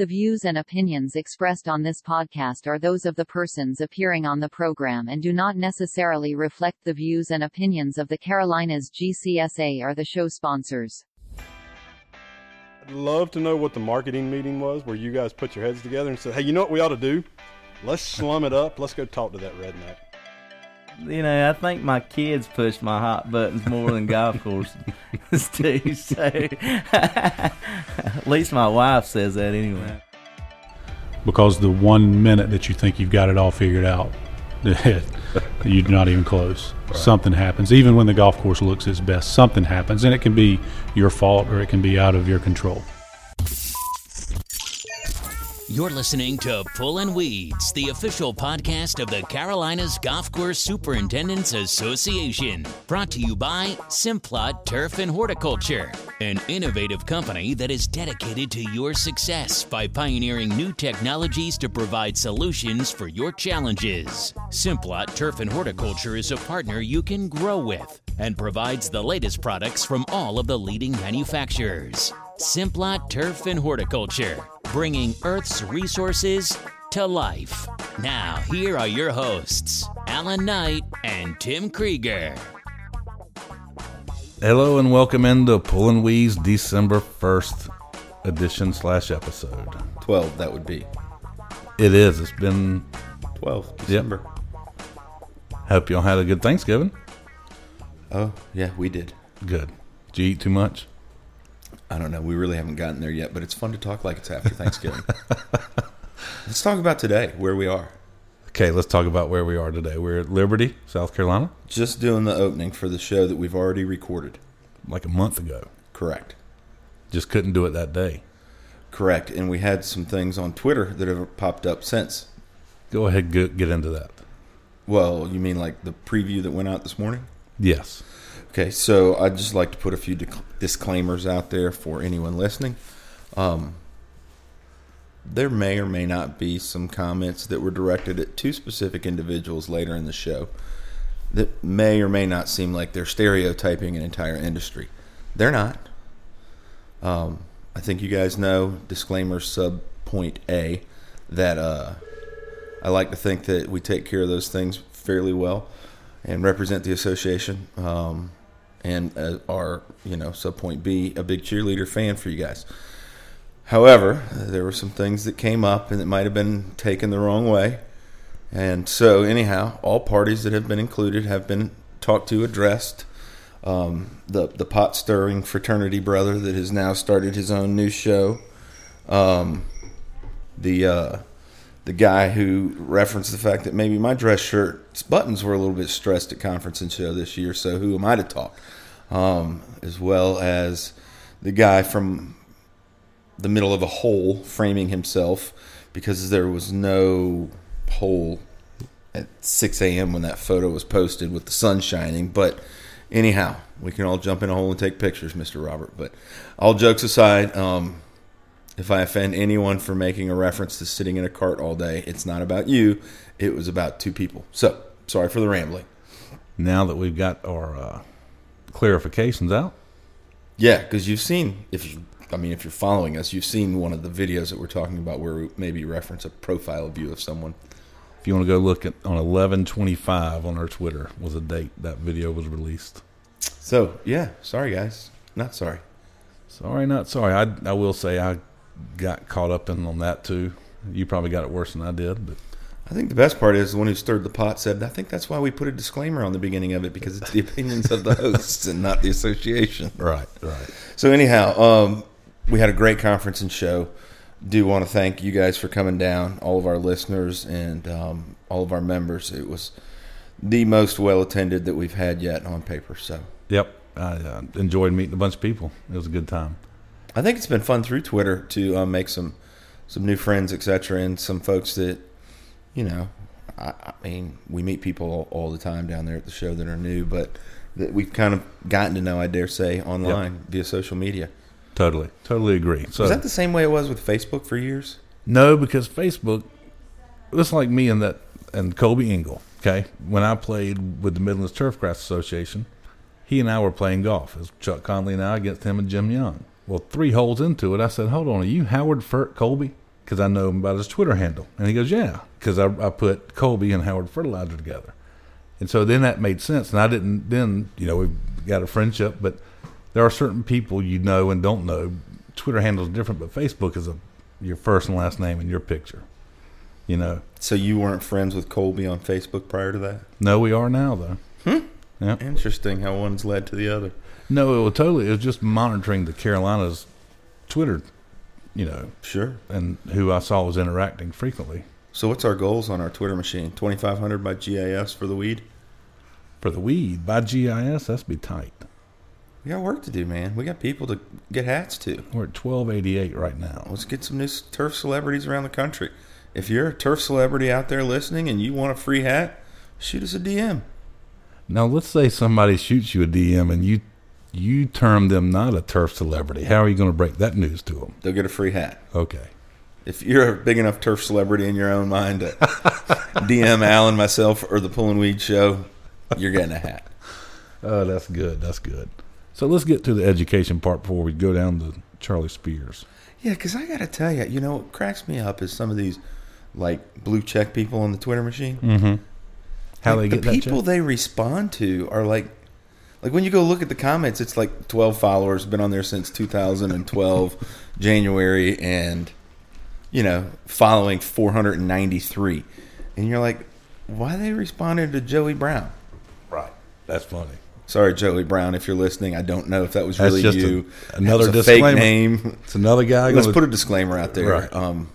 The views and opinions expressed on this podcast are those of the persons appearing on the program and do not necessarily reflect the views and opinions of the Carolinas GCSA or the show sponsors. I'd love to know what the marketing meeting was where you guys put your heads together and said, hey, you know what we ought to do? Let's slum it up. Let's go talk to that redneck. You know, I think my kids push my hot buttons more than golf courses do. So, at least my wife says that anyway. because the one minute that you think you've got it all figured out, you're not even close. Something happens. Even when the golf course looks its best, something happens, and it can be your fault or it can be out of your control. You're listening to Pullin' Weeds, the official podcast of the Carolinas Golf Course Superintendents Association. Brought to you by Simplot Turf and Horticulture, an innovative company that is dedicated to your success by pioneering new technologies to provide solutions for your challenges. Simplot Turf and Horticulture is a partner you can grow with and provides the latest products from all of the leading manufacturers. Simplot Turf and Horticulture, bringing Earth's resources to life. Now, here are your hosts, Alan Knight and Tim Kreger. Hello and welcome into Pullin' Weeds December 1st edition slash episode. 12 that would be It is. It's been, 12 december hope y'all had a good Thanksgiving. oh yeah we did Good. Did you eat too much? I don't know we really haven't gotten there yet but it's fun to talk like it's after thanksgiving let's talk about today where we are Okay, let's talk about where we are today. We're at Liberty, South Carolina, just doing the opening for the show that we've already recorded like a month ago. correct Just couldn't do it that day. correct and we had some things on twitter that have popped up since Go ahead, get, get into that. well you mean like the preview that went out this morning Yes. Okay, so I'd just like to put a few disclaimers out there for anyone listening. Um, there may or may not be some comments that were directed at two specific individuals later in the show that may or may not seem like they're stereotyping an entire industry. They're not. Um, I think you guys know, disclaimer sub point A, that uh, I like to think that we take care of those things fairly well and represent the association. Um, and uh, are, you know, sub point B, a big cheerleader fan for you guys. However, there were some things that came up and that might have been taken the wrong way. And so, anyhow, all parties that have been included have been talked to, addressed. Um, the the pot stirring fraternity brother that has now started his own new show. Um, the uh, the guy who referenced the fact that maybe my dress shirt's buttons were a little bit stressed at conference and show this year. So who am I to talk? Um, as well as the guy from the middle of a hole framing himself because there was no hole at 6 a.m. when that photo was posted with the sun shining. But anyhow, we can all jump in a hole and take pictures, Mr. Robert. But all jokes aside, um, if I offend anyone for making a reference to sitting in a cart all day, it's not about you. It was about two people. So sorry for the rambling. Now that we've got our uh, clarifications out, Yeah, because you've seen if you, I mean, if you're following us, you've seen one of the videos that we're talking about where we maybe reference a profile view of someone. if you want to go look at on 1125 on our Twitter was a date that video was released. So yeah, sorry guys, not sorry. Sorry, not sorry. I, I will say I got caught up in on that too. You probably got it worse than I did, but I think the best part is the one who stirred the pot said, "I think that's why we put a disclaimer on the beginning of it because it's the opinions of the hosts and not the association." right, right. So anyhow, um, we had a great conference and show. Do want to thank you guys for coming down, all of our listeners and um, all of our members. It was the most well attended that we've had yet on paper. So Yep, I uh, enjoyed meeting a bunch of people. It was a good time. I think it's been fun through Twitter to um, make some some new friends, etc., and some folks that you know. I, I mean, we meet people all, all the time down there at the show that are new, but that we've kind of gotten to know. I dare say online via social media. Totally, totally agree. So Was that the same way it was with Facebook for years? no, because Facebook, it's like me and that and Colby Engel. Okay, when I played with the Midlands Turfgrass Association, he and I were playing golf. It was Chuck Conley and I against him and Jim Young. Well, three holes into it, I said, "Hold on, are you Howard Furt Colby?" because I know him about his Twitter handle. And he goes, yeah, because I, I put Colby and Howard Fertilizer together. And so then that made sense. And I didn't, then, you know, we've got a friendship, but there are certain people you know and don't know. Twitter handles different, but Facebook is a, your first and last name and your picture. You know, So you weren't friends with Colby on Facebook prior to that? no, we are now though. Hmm? Yeah. Interesting how one's led to the other. No, it was totally. It was just monitoring the Carolinas Twitter, you know, Sure. and who I saw was interacting frequently So what's our goals on our Twitter machine? 2500 by GIS for the weed? for the weed by GIS. That's be tight. We got work to do, man. We got people to get hats to. We're at twelve eighty eight right now. Let's get some new turf celebrities around the country. If you're a turf celebrity out there listening and you want a free hat, shoot us a DM. Now let's say somebody shoots you a DM and you you term them not a turf celebrity. How are you going to break that news to them? They'll get a free hat. Okay. If you're a big enough turf celebrity in your own mind to DM Alan, myself, or the Pulling Weed Show, you're getting a hat. Oh, that's good. That's good. So let's get to the education part before we go down to Charlie Spears. Yeah, because I got to tell you, you know, what cracks me up is some of these like blue check people on the Twitter machine. Mm-hmm. How Like, they the get that people they respond to are like like when you go look at the comments it's like 12 followers been on there since 2012 january and you know following 493 and you're like why they responded to joey brown Right. That's funny. sorry joey brown if you're listening i don't know if that was That's really just a- you another a fake disclaimer. name It's another guy. let's put a disclaimer out there Right. um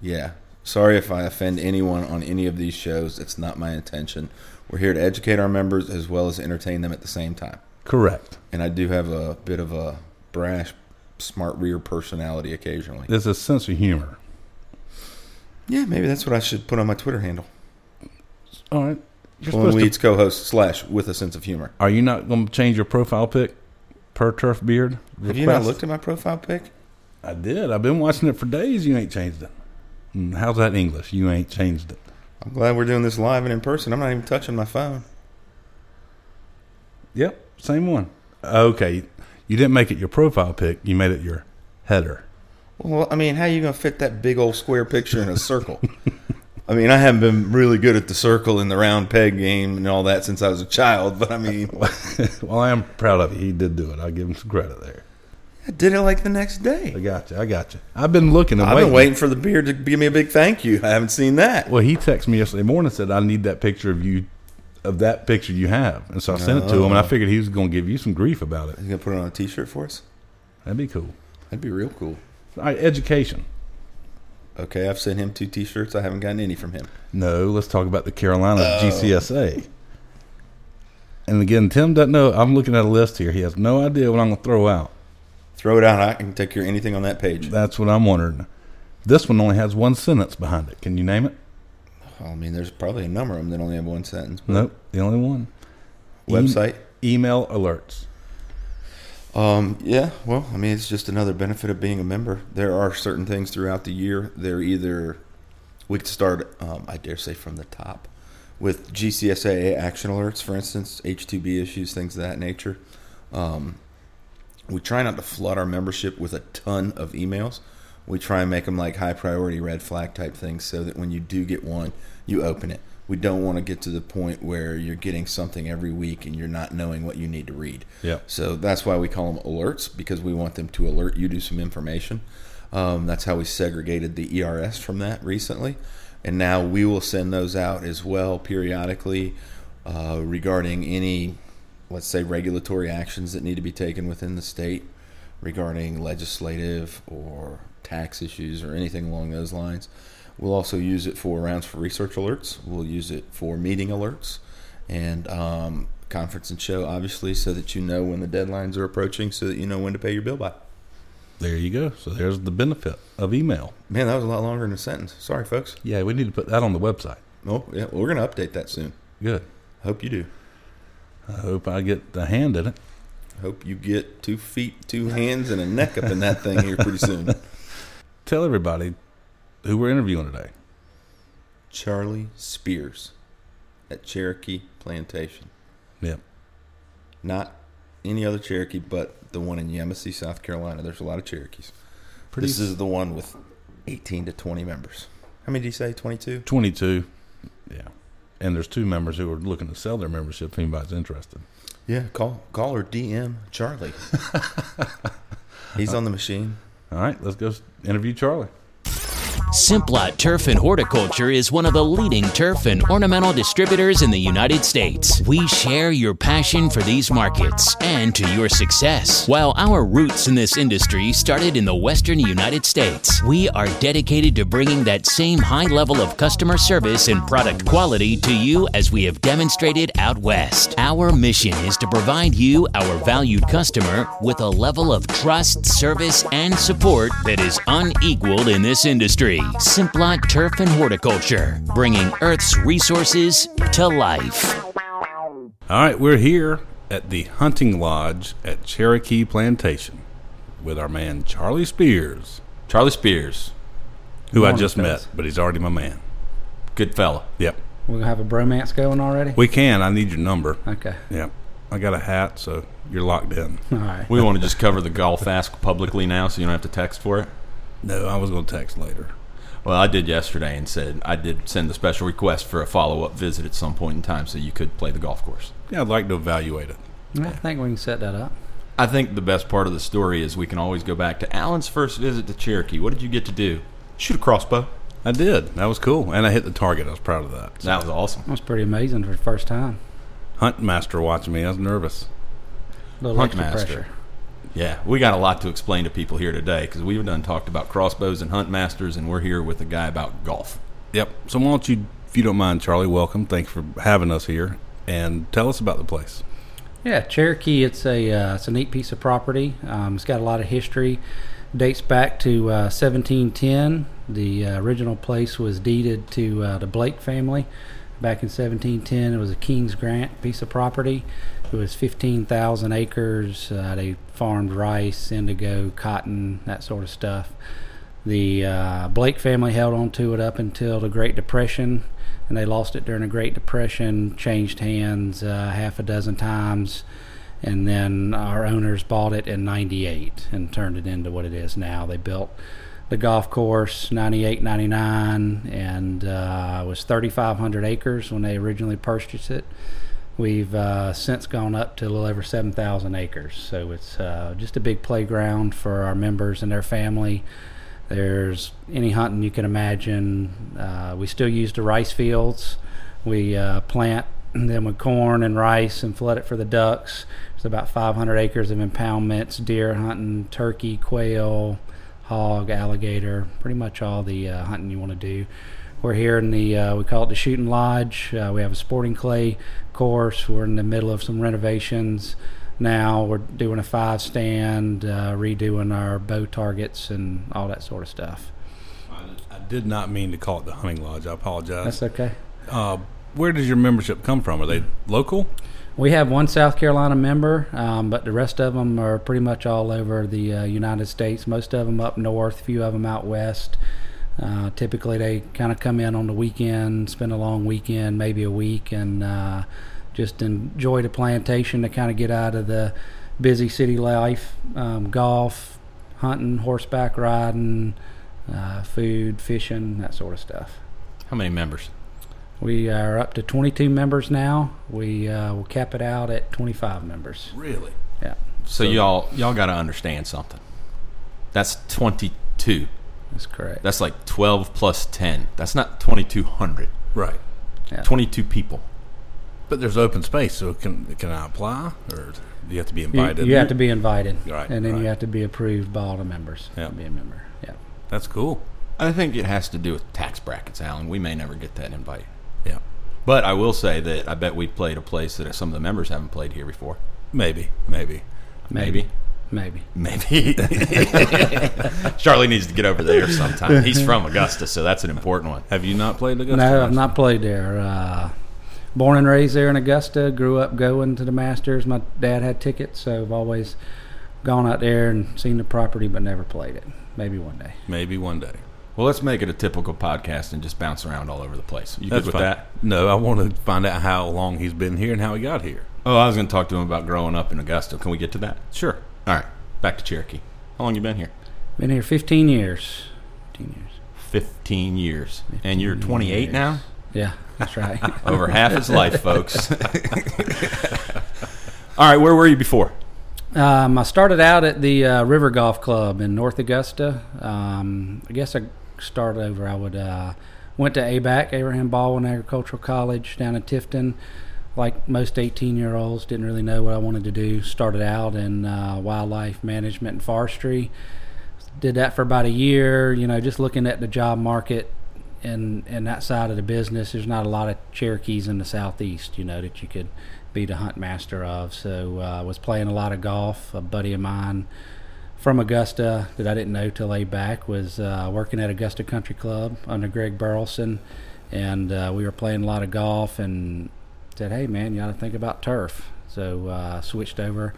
yeah sorry if i offend anyone on any of these shows it's not my intention we're here to educate our members as well as entertain them at the same time correct. and i do have a bit of a brash smart rear personality occasionally There's a sense of humor. yeah maybe that's what i should put on my twitter handle All right. You're Pulling supposed to- co-host slash with a sense of humor Are you not going to change your profile pic per turf beard? have you not looked at my profile pic I did. I've been watching it for days. You ain't changed it. Mm, How's that English? You ain't changed it. I'm glad we're doing this live and in person i'm not even touching my phone Yep, same one. Okay, you didn't make it your profile pic. You made it your header. Well, I mean, how are you gonna fit that big old square picture in a circle? I mean, I haven't been really good at the circle and the round peg game and all that since I was a child, but I mean, well, I am proud of you. He did do it. I'll give him some credit there. I did it like the next day. I got you. I got you. I've been looking I've waiting. been waiting for the beard to give me a big thank you. I haven't seen that. Well, he texted me yesterday morning and said, I need that picture of you, of that picture you have. And so I sent it to him, and I oh. figured he was going to give you some grief about it. You gonna put it on a T-shirt for us? That'd be cool. That'd be real cool. All right, education. Okay, I've sent him two T-shirts. I haven't gotten any from him. No, let's talk about the Carolina oh. GCSA. And again, Tim doesn't know. I'm looking at a list here. He has no idea what I'm going to throw out. Throw it out. I can take care of anything on that page. That's what I'm wondering. This one only has one sentence behind it. Can you name it? I mean, there's probably a number of them that only have one sentence. Nope, the only one. E- Website. email alerts. Um, yeah, well, I mean, it's just another benefit of being a member. There are certain things throughout the year. They're either, we could start, um, I dare say, from the top with GCSAA action alerts, for instance, H2B issues, things of that nature. Um, we try not to flood our membership with a ton of emails. We try and make them like high priority red flag type things so that when you do get one, you open it. We don't want to get to the point where you're getting something every week and you're not knowing what you need to read. Yep. So that's why we call them alerts because we want them to alert you to some information. Um, that's how we segregated the ERS from that recently. And now we will send those out as well periodically uh, regarding any, let's say, regulatory actions that need to be taken within the state regarding legislative or tax issues or anything along those lines. We'll also use it for rounds for research alerts. We'll use it for meeting alerts and um, conference and show, obviously, so that you know when the deadlines are approaching, so that you know when to pay your bill by. There you go. So there's the benefit of email. Man, that was a lot longer than a sentence. Sorry, folks. Yeah, we need to put that on the website. Oh, yeah, well, we're going to update that soon. Good. Hope you do. I hope I get the hand in it. I hope you get two feet, two hands, and a neck up in that thing here pretty soon. Tell everybody who we're interviewing today. Charlie Spears at Cherokee Plantation. Yep. Not any other Cherokee, but the one in Yemassee, South Carolina. There's a lot of Cherokees. Pretty this is the one with 18 to 20 members. How many do you say? 22? 22. Yeah. And there's two members who are looking to sell their membership if anybody's interested. Yeah, call call or DM Charlie. He's on the machine. All right, let's go interview Charlie. Simplot Turf and Horticulture is one of the leading turf and ornamental distributors in the United States. We share your passion for these markets and to your success. While our roots in this industry started in the western United States, we are dedicated to bringing that same high level of customer service and product quality to you as we have demonstrated out west. Our mission is to provide you, our valued customer, with a level of trust, service, and support that is unequaled in this industry. Simplot Turf and Horticulture, bringing Earth's resources to life. All right, we're here at the hunting lodge at Cherokee Plantation with our man Charlie Spears, Charlie Spears, who I just fellas. met, but he's already my man. good fella. Yep. We're gonna have a bromance going already. We can. I need your number. Okay. Yep. I got a hat, so you're locked in. All right. We want to just cover the golf ask publicly now, so you don't have to text for it. No, I was going to text later. Well, I did yesterday and said I did send the special request for a follow up visit at some point in time, so you could play the golf course. Yeah, I'd like to evaluate it. I think we can set that up. I think the best part of the story is we can always go back to Alan's first visit to Cherokee. What did you get to do? Shoot a crossbow. I did. That was cool, and I hit the target. I was proud of that. That was awesome. That was pretty amazing for the first time. Hunt master watching me. I was nervous. A little Hunt master. pressure. Yeah, we got a lot to explain to people here today because we've done talked about crossbows and hunt masters, and we're here with a guy about golf. Yep. So why don't you, if you don't mind, Charlie, welcome. Thanks for having us here, and tell us about the place. Yeah, Cherokee. It's a uh, it's a neat piece of property. Um, it's got a lot of history. Dates back to uh, 1710. The uh, original place was deeded to uh, the Blake family back in 1710. It was a King's Grant piece of property. It was 15,000 acres. Uh, they farmed rice, indigo, cotton, that sort of stuff. The uh, Blake family held on to it up until the Great Depression, and they lost it during the Great Depression. Changed hands uh, half a dozen times, and then our owners bought it in '98 and turned it into what it is now. They built the golf course 98 99 and uh, was 3500 acres when they originally purchased it we've uh, since gone up to a little over 7000 acres. So it's uh, just a big playground for our members and their family. There's any hunting you can imagine. Uh, we still use the rice fields. We uh, plant them with corn and rice and flood it for the ducks. There's about 500 acres of impoundments deer hunting turkey quail hog, alligator, pretty much all the uh, hunting you want to do. We're here in the uh, we call it the shooting lodge. Uh, we have a sporting clay course. We're in the middle of some renovations now. We're doing a five stand, uh, redoing our bow targets and all that sort of stuff. I did not mean to call it the hunting lodge. I apologize. That's okay. Uh, where does your membership come from? Are they local? We have one South Carolina member, um, but the rest of them are pretty much all over the uh, United States. Most of them up north, a few of them out west. Uh, typically, they kind of come in on the weekend, spend a long weekend, maybe a week, and uh, just enjoy the plantation to kind of get out of the busy city life, um, golf, hunting, horseback riding, uh, food, fishing, that sort of stuff. How many members? We are up to 22 members now. We uh, will cap it out at 25 members. Really? Yeah, So, y'all y'all got to understand something. That's 22. That's correct. That's like 12 plus 10. That's not 2200. Right. 22 people. But there's open space, so can can I apply, or do you have to be invited? you have to be invited, Right, and then right. you have to be approved by all the members Yeah. to be a member. Yeah, That's cool. I think it has to do with tax brackets, Alan. We may never get that invite. Yeah. But I will say that I bet we played a place that some of the members haven't played here before. Maybe. Maybe. Maybe. maybe. Maybe. Charlie needs to get over there sometime. He's from Augusta, so that's an important one. Have you not played Augusta? No, I've not played there. Uh, born and raised there in Augusta. Grew up going to the Masters. My dad had tickets, so I've always gone out there and seen the property, but never played it. Maybe one day. Maybe one day. Well, let's make it a typical podcast and just bounce around all over the place. You That's good with fine. that? No, I want to find out how long he's been here and how he got here. Oh, I was going to talk to him about growing up in Augusta. Can we get to that? Sure. All right. Back to Cherokee. How long you been here? Been here 15 years. 15 years. 15 years. and you're 28 now? Yeah, that's right. Over half his life, folks. All right, where were you before? Um, I started out at the uh, River Golf Club in North Augusta. Um, I guess I started over. I would uh, went to ABAC, Abraham Baldwin Agricultural College down in Tifton. Like most 18 year olds, didn't really know what I wanted to do. Started out in uh, wildlife management and forestry. Did that for about a year. You know, just looking at the job market and and that side of the business. There's not a lot of Cherokees in the southeast. You know that you could be the hunt master of. So I uh, was playing a lot of golf. A buddy of mine from Augusta that I didn't know till way back was uh, working at Augusta Country Club under Greg Burleson, and uh, we were playing a lot of golf and said, "Hey man, you got to think about turf." So uh, switched over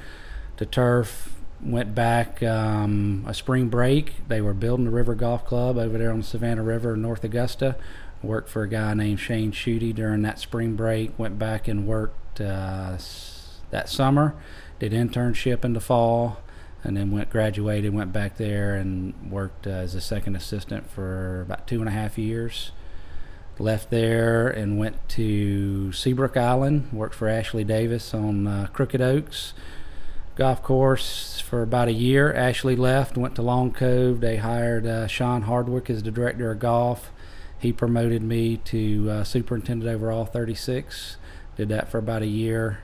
to turf. Went back um, a spring break. They were building the River Golf Club over there on Savannah River, North Augusta. Worked for a guy named Shane Schutte during that spring break. Went back and worked uh, that summer. Did internship in the fall, and then went graduated. Went back there and worked uh, as a second assistant for about two and a half years. Left there and went to Seabrook Island. Worked for Ashley Davis on uh, Crooked Oaks golf course for about a year. Ashley left, went to Long Cove. They hired uh, Sean Hardwick as the director of golf. He promoted me to uh, superintendent overall 36. Did that for about a year,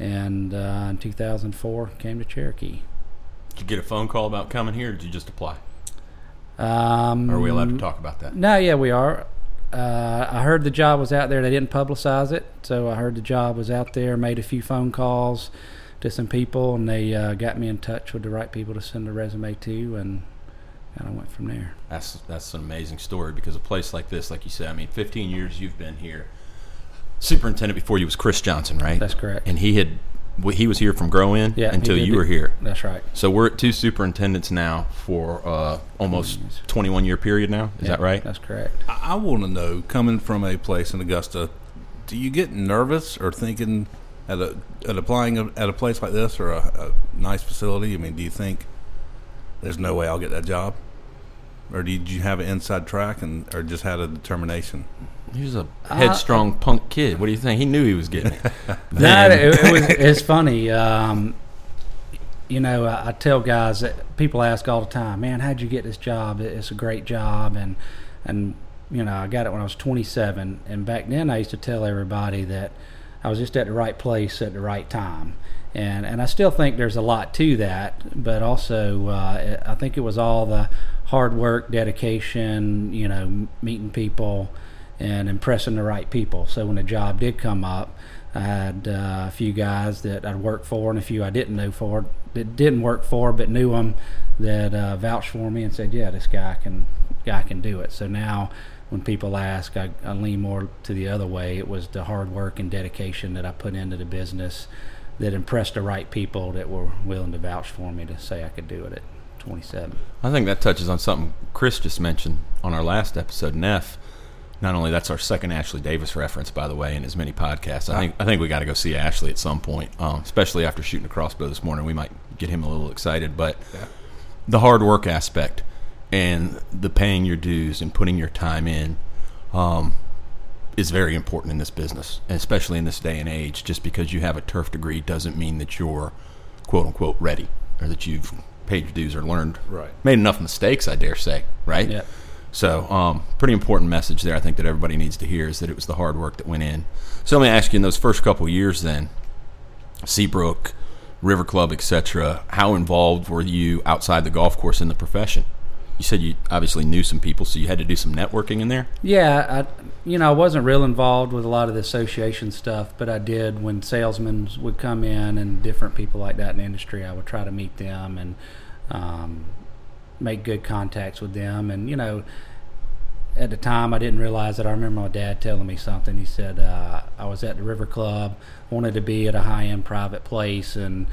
and uh, in 2004 came to Cherokee. Did you get a phone call about coming here, or did you just apply? Um, Are we allowed to talk about that? No, yeah, we are. Uh, I heard the job was out there. They didn't publicize it, so I heard the job was out there. Made a few phone calls to some people, and they uh, got me in touch with the right people to send a resume to, and kind of went from there. That's that's an amazing story because a place like this, like you said, I mean, 15 years you've been here superintendent before you was Chris Johnson, right? That's correct. And he had he was here from grow in Yeah, until you were here. That's right. So we're at two superintendents now for uh, almost 21 year period now. Is Yeah, that right? That's correct. I, I want to know, coming from a place in Augusta, do you get nervous or thinking at a at applying at a place like this or a, a nice facility? I mean, do you think there's no way I'll get that job, or did you have an inside track and or just had a determination? He was a Uh, headstrong punk kid. What do you think? He knew he was getting it. That it, it was it's funny. Um, you know, I, I tell guys that people ask all the time, "Man, how'd you get this job? It's a great job." And and you know, I got it when I was 27. And back then, I used to tell everybody that I was just at the right place at the right time. And and I still think there's a lot to that, but also uh, I think it was all the hard work, dedication, you know, meeting people and impressing the right people. So when the job did come up, I had uh, a few guys that I'd worked for and a few I didn't know for that didn't work for but knew them that uh, vouched for me and said, "Yeah, this guy can guy can do it." So now when people ask, I, I lean more to the other way. It was the hard work and dedication that I put into the business that impressed the right people that were willing to vouch for me to say I could do it at 27. I think that touches on something Chris just mentioned on our last episode. Neff, not only that's our second Ashley Davis reference, by the way, in as many podcasts. I think I think we got to go see Ashley at some point, um, especially after shooting a crossbow this morning. We might get him a little excited, but the hard work aspect and the paying your dues and putting your time in um, is very important in this business, and especially in this day and age. Just because you have a turf degree doesn't mean that you're quote unquote ready or that you've paid your dues or learned Right. made enough mistakes, I dare say, right? Yeah. So, um, pretty important message there. I think that everybody needs to hear is that it was the hard work that went in. So, let me ask you: in those first couple years, then Seabrook, River Club, etc., how involved were you outside the golf course in the profession? You said you obviously knew some people, so you had to do some networking in there. Yeah, I, you know, I wasn't real involved with a lot of the association stuff, but I did when salesmen would come in and different people like that in the industry. I would try to meet them and um, make good contacts with them. And you know, at the time, I didn't realize it. I remember my dad telling me something. He said uh, I was at the River Club, wanted to be at a high-end private place, and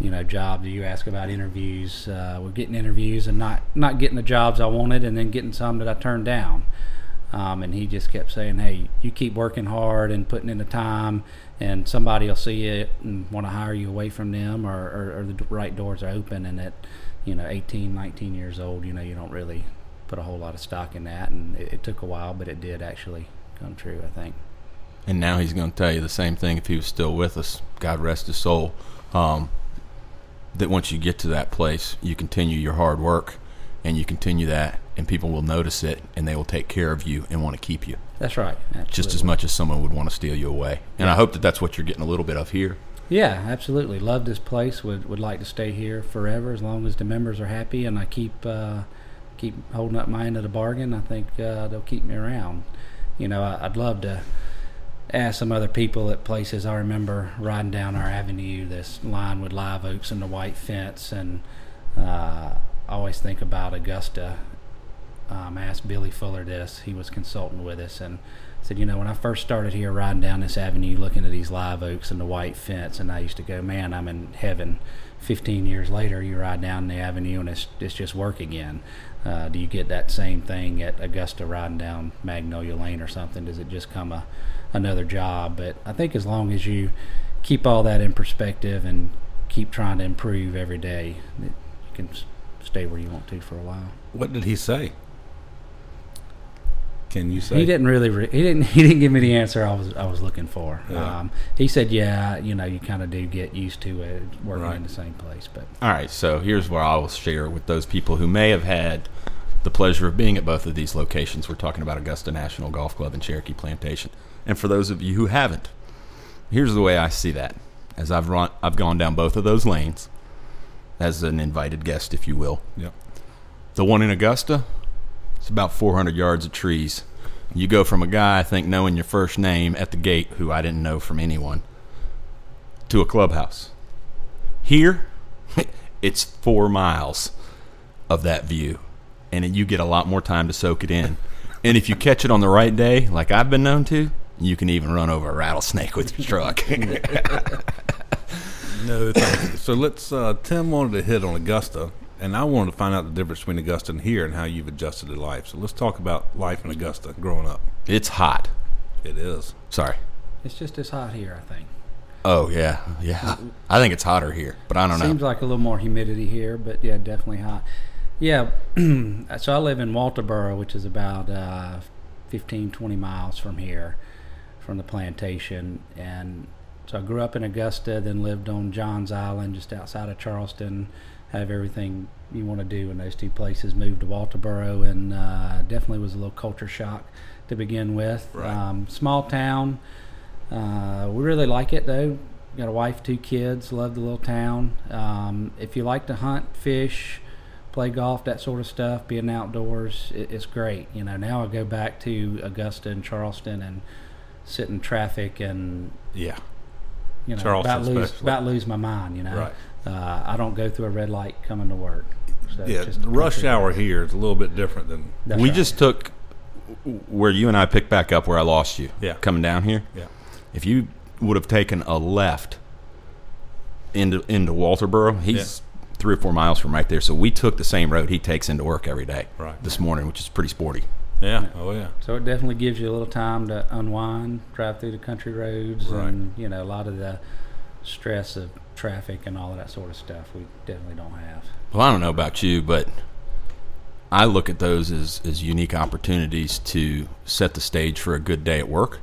you know, job. Do you ask about interviews. Uh, we're getting interviews and not not getting the jobs I wanted, and then getting some that I turned down. Um, and he just kept saying, "Hey, you keep working hard and putting in the time, and somebody will see it and want to hire you away from them, or, or, or the right doors are open." And at you know 18, 19 years old, you know, you don't really put a whole lot of stock in that, and it, it took a while, but it did actually come true. I think. And now he's going to tell you the same thing if he was still with us. God rest his soul. Um, that once you get to that place, you continue your hard work, and you continue that, and people will notice it, and they will take care of you and want to keep you That's right. just as much as someone would want to steal you away. And I hope that that's what you're getting a little bit of here. Yeah, absolutely. Love this place. Would would like to stay here forever as long as the members are happy and I keep uh, keep holding up my end of the bargain. I think uh, they'll keep me around. You know, I, I'd love to ask some other people at places. I remember riding down our avenue, this line with live oaks and the white fence, and uh, always think about Augusta. Um, asked Billy Fuller this. He was consulting with us and said, you know, when I first started here riding down this avenue looking at these live oaks and the white fence, and I used to go, man, I'm in heaven. 15 years later, you ride down the avenue and it's, it's just work again. Uh, do you get that same thing at Augusta riding down Magnolia Lane or something? Does it just come a, another job? But I think as long as you keep all that in perspective and keep trying to improve every day, you can stay where you want to for a while. What did he say? Can you say? He didn't really. Re- he didn't. He didn't give me the answer I was. I was looking for. Yeah. Um, he said, "Yeah, you know, you kind of do get used to it working Right. in the same place." But All right, so here's where I will share with those people who may have had the pleasure of being at both of these locations. We're talking about Augusta National Golf Club and Cherokee Plantation. And for those of you who haven't, here's the way I see that. As I've run, I've gone down both of those lanes as an invited guest, if you will. Yep. The one in Augusta, it's about 400 yards of trees. You go from a guy, I think, knowing your first name at the gate, who I didn't know from anyone, to a clubhouse. Here, it's four miles of that view, and you get a lot more time to soak it in. And if you catch it on the right day, like I've been known to, you can even run over a rattlesnake with your truck. No. So let's. Uh, Tim wanted to hit on Augusta, and I wanted to find out the difference between Augusta and here and how you've adjusted to life. So let's talk about life in Augusta growing up. it's hot. It is. Sorry. it's just as hot here, I think. Oh yeah, yeah. I think it's hotter here, but I don't know. Seems like a little more humidity here, but yeah, definitely hot. Yeah, so I live in Walterboro, which is about uh, 15, 20 miles from here, from the plantation. And so I grew up in Augusta, then lived on Johns Island, just outside of Charleston. Have everything you want to do in those two places. Moved to Walterboro, and uh, definitely was a little culture shock to begin with. Right. Um, small town. Uh, we really like it though. Got a wife, two kids. Love the little town. Um, if you like to hunt, fish, play golf, that sort of stuff, being outdoors, it, it's great. You know, now I go back to Augusta and Charleston and sit in traffic and Yeah. you know Charleston about lose especially. about lose my mind. You know, Right. Uh, I don't go through a red light coming to work. So Yeah. just rush hour road. here is a little bit different than. That's we right. just took where you and I picked back up where I lost you. Yeah. Coming down here. Yeah. If you would have taken a left into into Walterboro, he's three or four miles from right there. So we took the same road he takes into work every day. Right. This morning, which is pretty sporty. Yeah. Oh yeah. So it definitely gives you a little time to unwind, drive through the country roads, Right. and you know a lot of the stress of traffic and all of that sort of stuff. We definitely don't have. Well, I don't know about you, but I look at those as, as unique opportunities to set the stage for a good day at work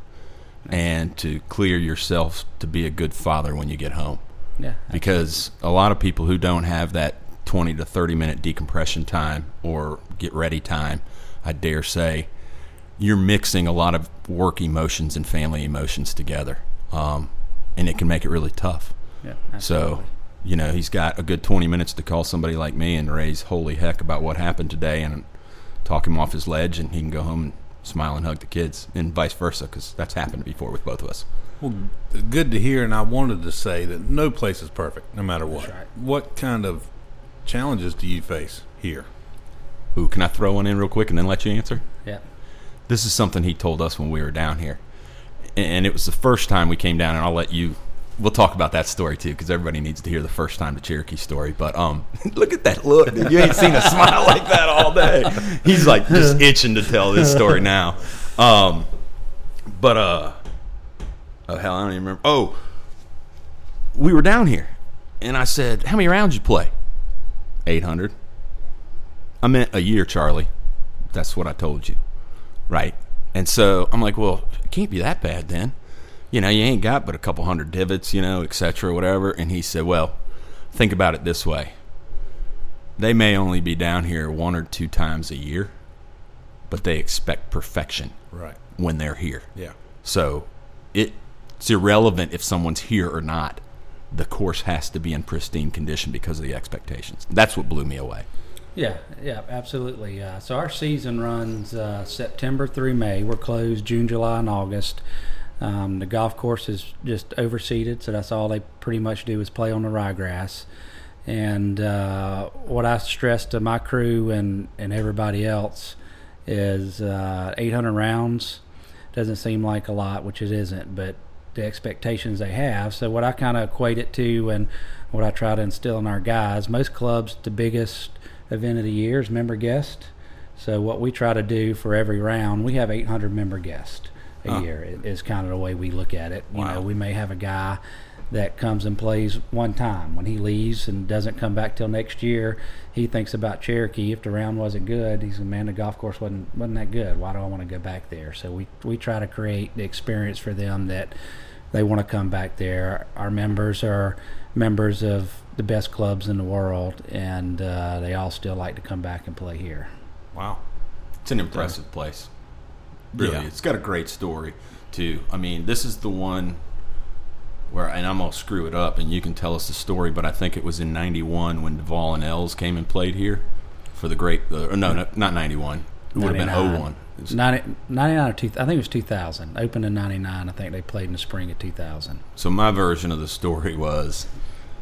and to clear yourself to be a good father when you get home. Yeah, Because a lot of people who don't have that 20 to 30 minute decompression time or get ready time, I dare say, you're mixing a lot of work emotions and family emotions together. Um, and it can make it really tough. Yeah. So, you know, he's got a good 20 minutes to call somebody like me and raise holy heck about what happened today and talk him off his ledge, and he can go home and smile and hug the kids, and vice versa, because that's happened before with both of us. Well, good to hear, and I wanted to say that no place is perfect, no matter what. right. What kind of challenges do you face here? Ooh, can I throw one in real quick and then let you answer? yeah. This is something he told us when we were down here, and it was the first time we came down. And I'll let you. We'll talk about that story too, because everybody needs to hear the first time the Cherokee story. But um, look at that look! dude. You ain't seen a smile like that all day. He's like just itching to tell this story now. Um, but uh, oh hell, I don't even remember. Oh, we were down here, and I said, "How many rounds you play?" Eight hundred. I meant a year, Charlie. That's what I told you. Right. And so I'm like, well, it can't be that bad then. You know, you ain't got but a couple hundred divots, you know, et cetera, whatever. And he said, well, think about it this way. They may only be down here one or two times a year, but they expect perfection Right. when they're here. Yeah. So it, it's irrelevant if someone's here or not. The course has to be in pristine condition because of the expectations. That's what blew me away. Yeah, yeah, absolutely. Uh, so our season runs uh, September through May. We're closed June, July, and August. Um, the golf course is just overseeded, so that's all they pretty much do is play on the ryegrass. And uh, what I stress to my crew and, and everybody else is uh, 800 rounds doesn't seem like a lot, which it isn't, but the expectations they have. So what I kind of equate it to, and what I try to instill in our guys, most clubs, the biggest event of the year is member guest. So what we try to do for every round, we have 800 member guests a Huh. year. is kind of the way we look at it. You Wow. know, we may have a guy that comes and plays one time. When he leaves and doesn't come back till next year, he thinks about Cherokee. If the round wasn't good, he's like, man, the golf course wasn't wasn't that good. Why do I want to go back there? So we we try to create the experience for them that they want to come back there. Our members are members of the best clubs in the world, and uh, they all still like to come back and play here. Wow. It's an impressive place. Really, Yeah. it's got a great story too. I mean, this is the one where, and I'm gonna screw it up, and you can tell us the story. But I think it was in '91 when Duval and Els came and played here for the great. Uh, no, no, not '91. It would have been 99. 01. 90, 99 or two, I think it was 2000. Opened in 99. I think they played in the spring of 2000. So my version of the story was Well,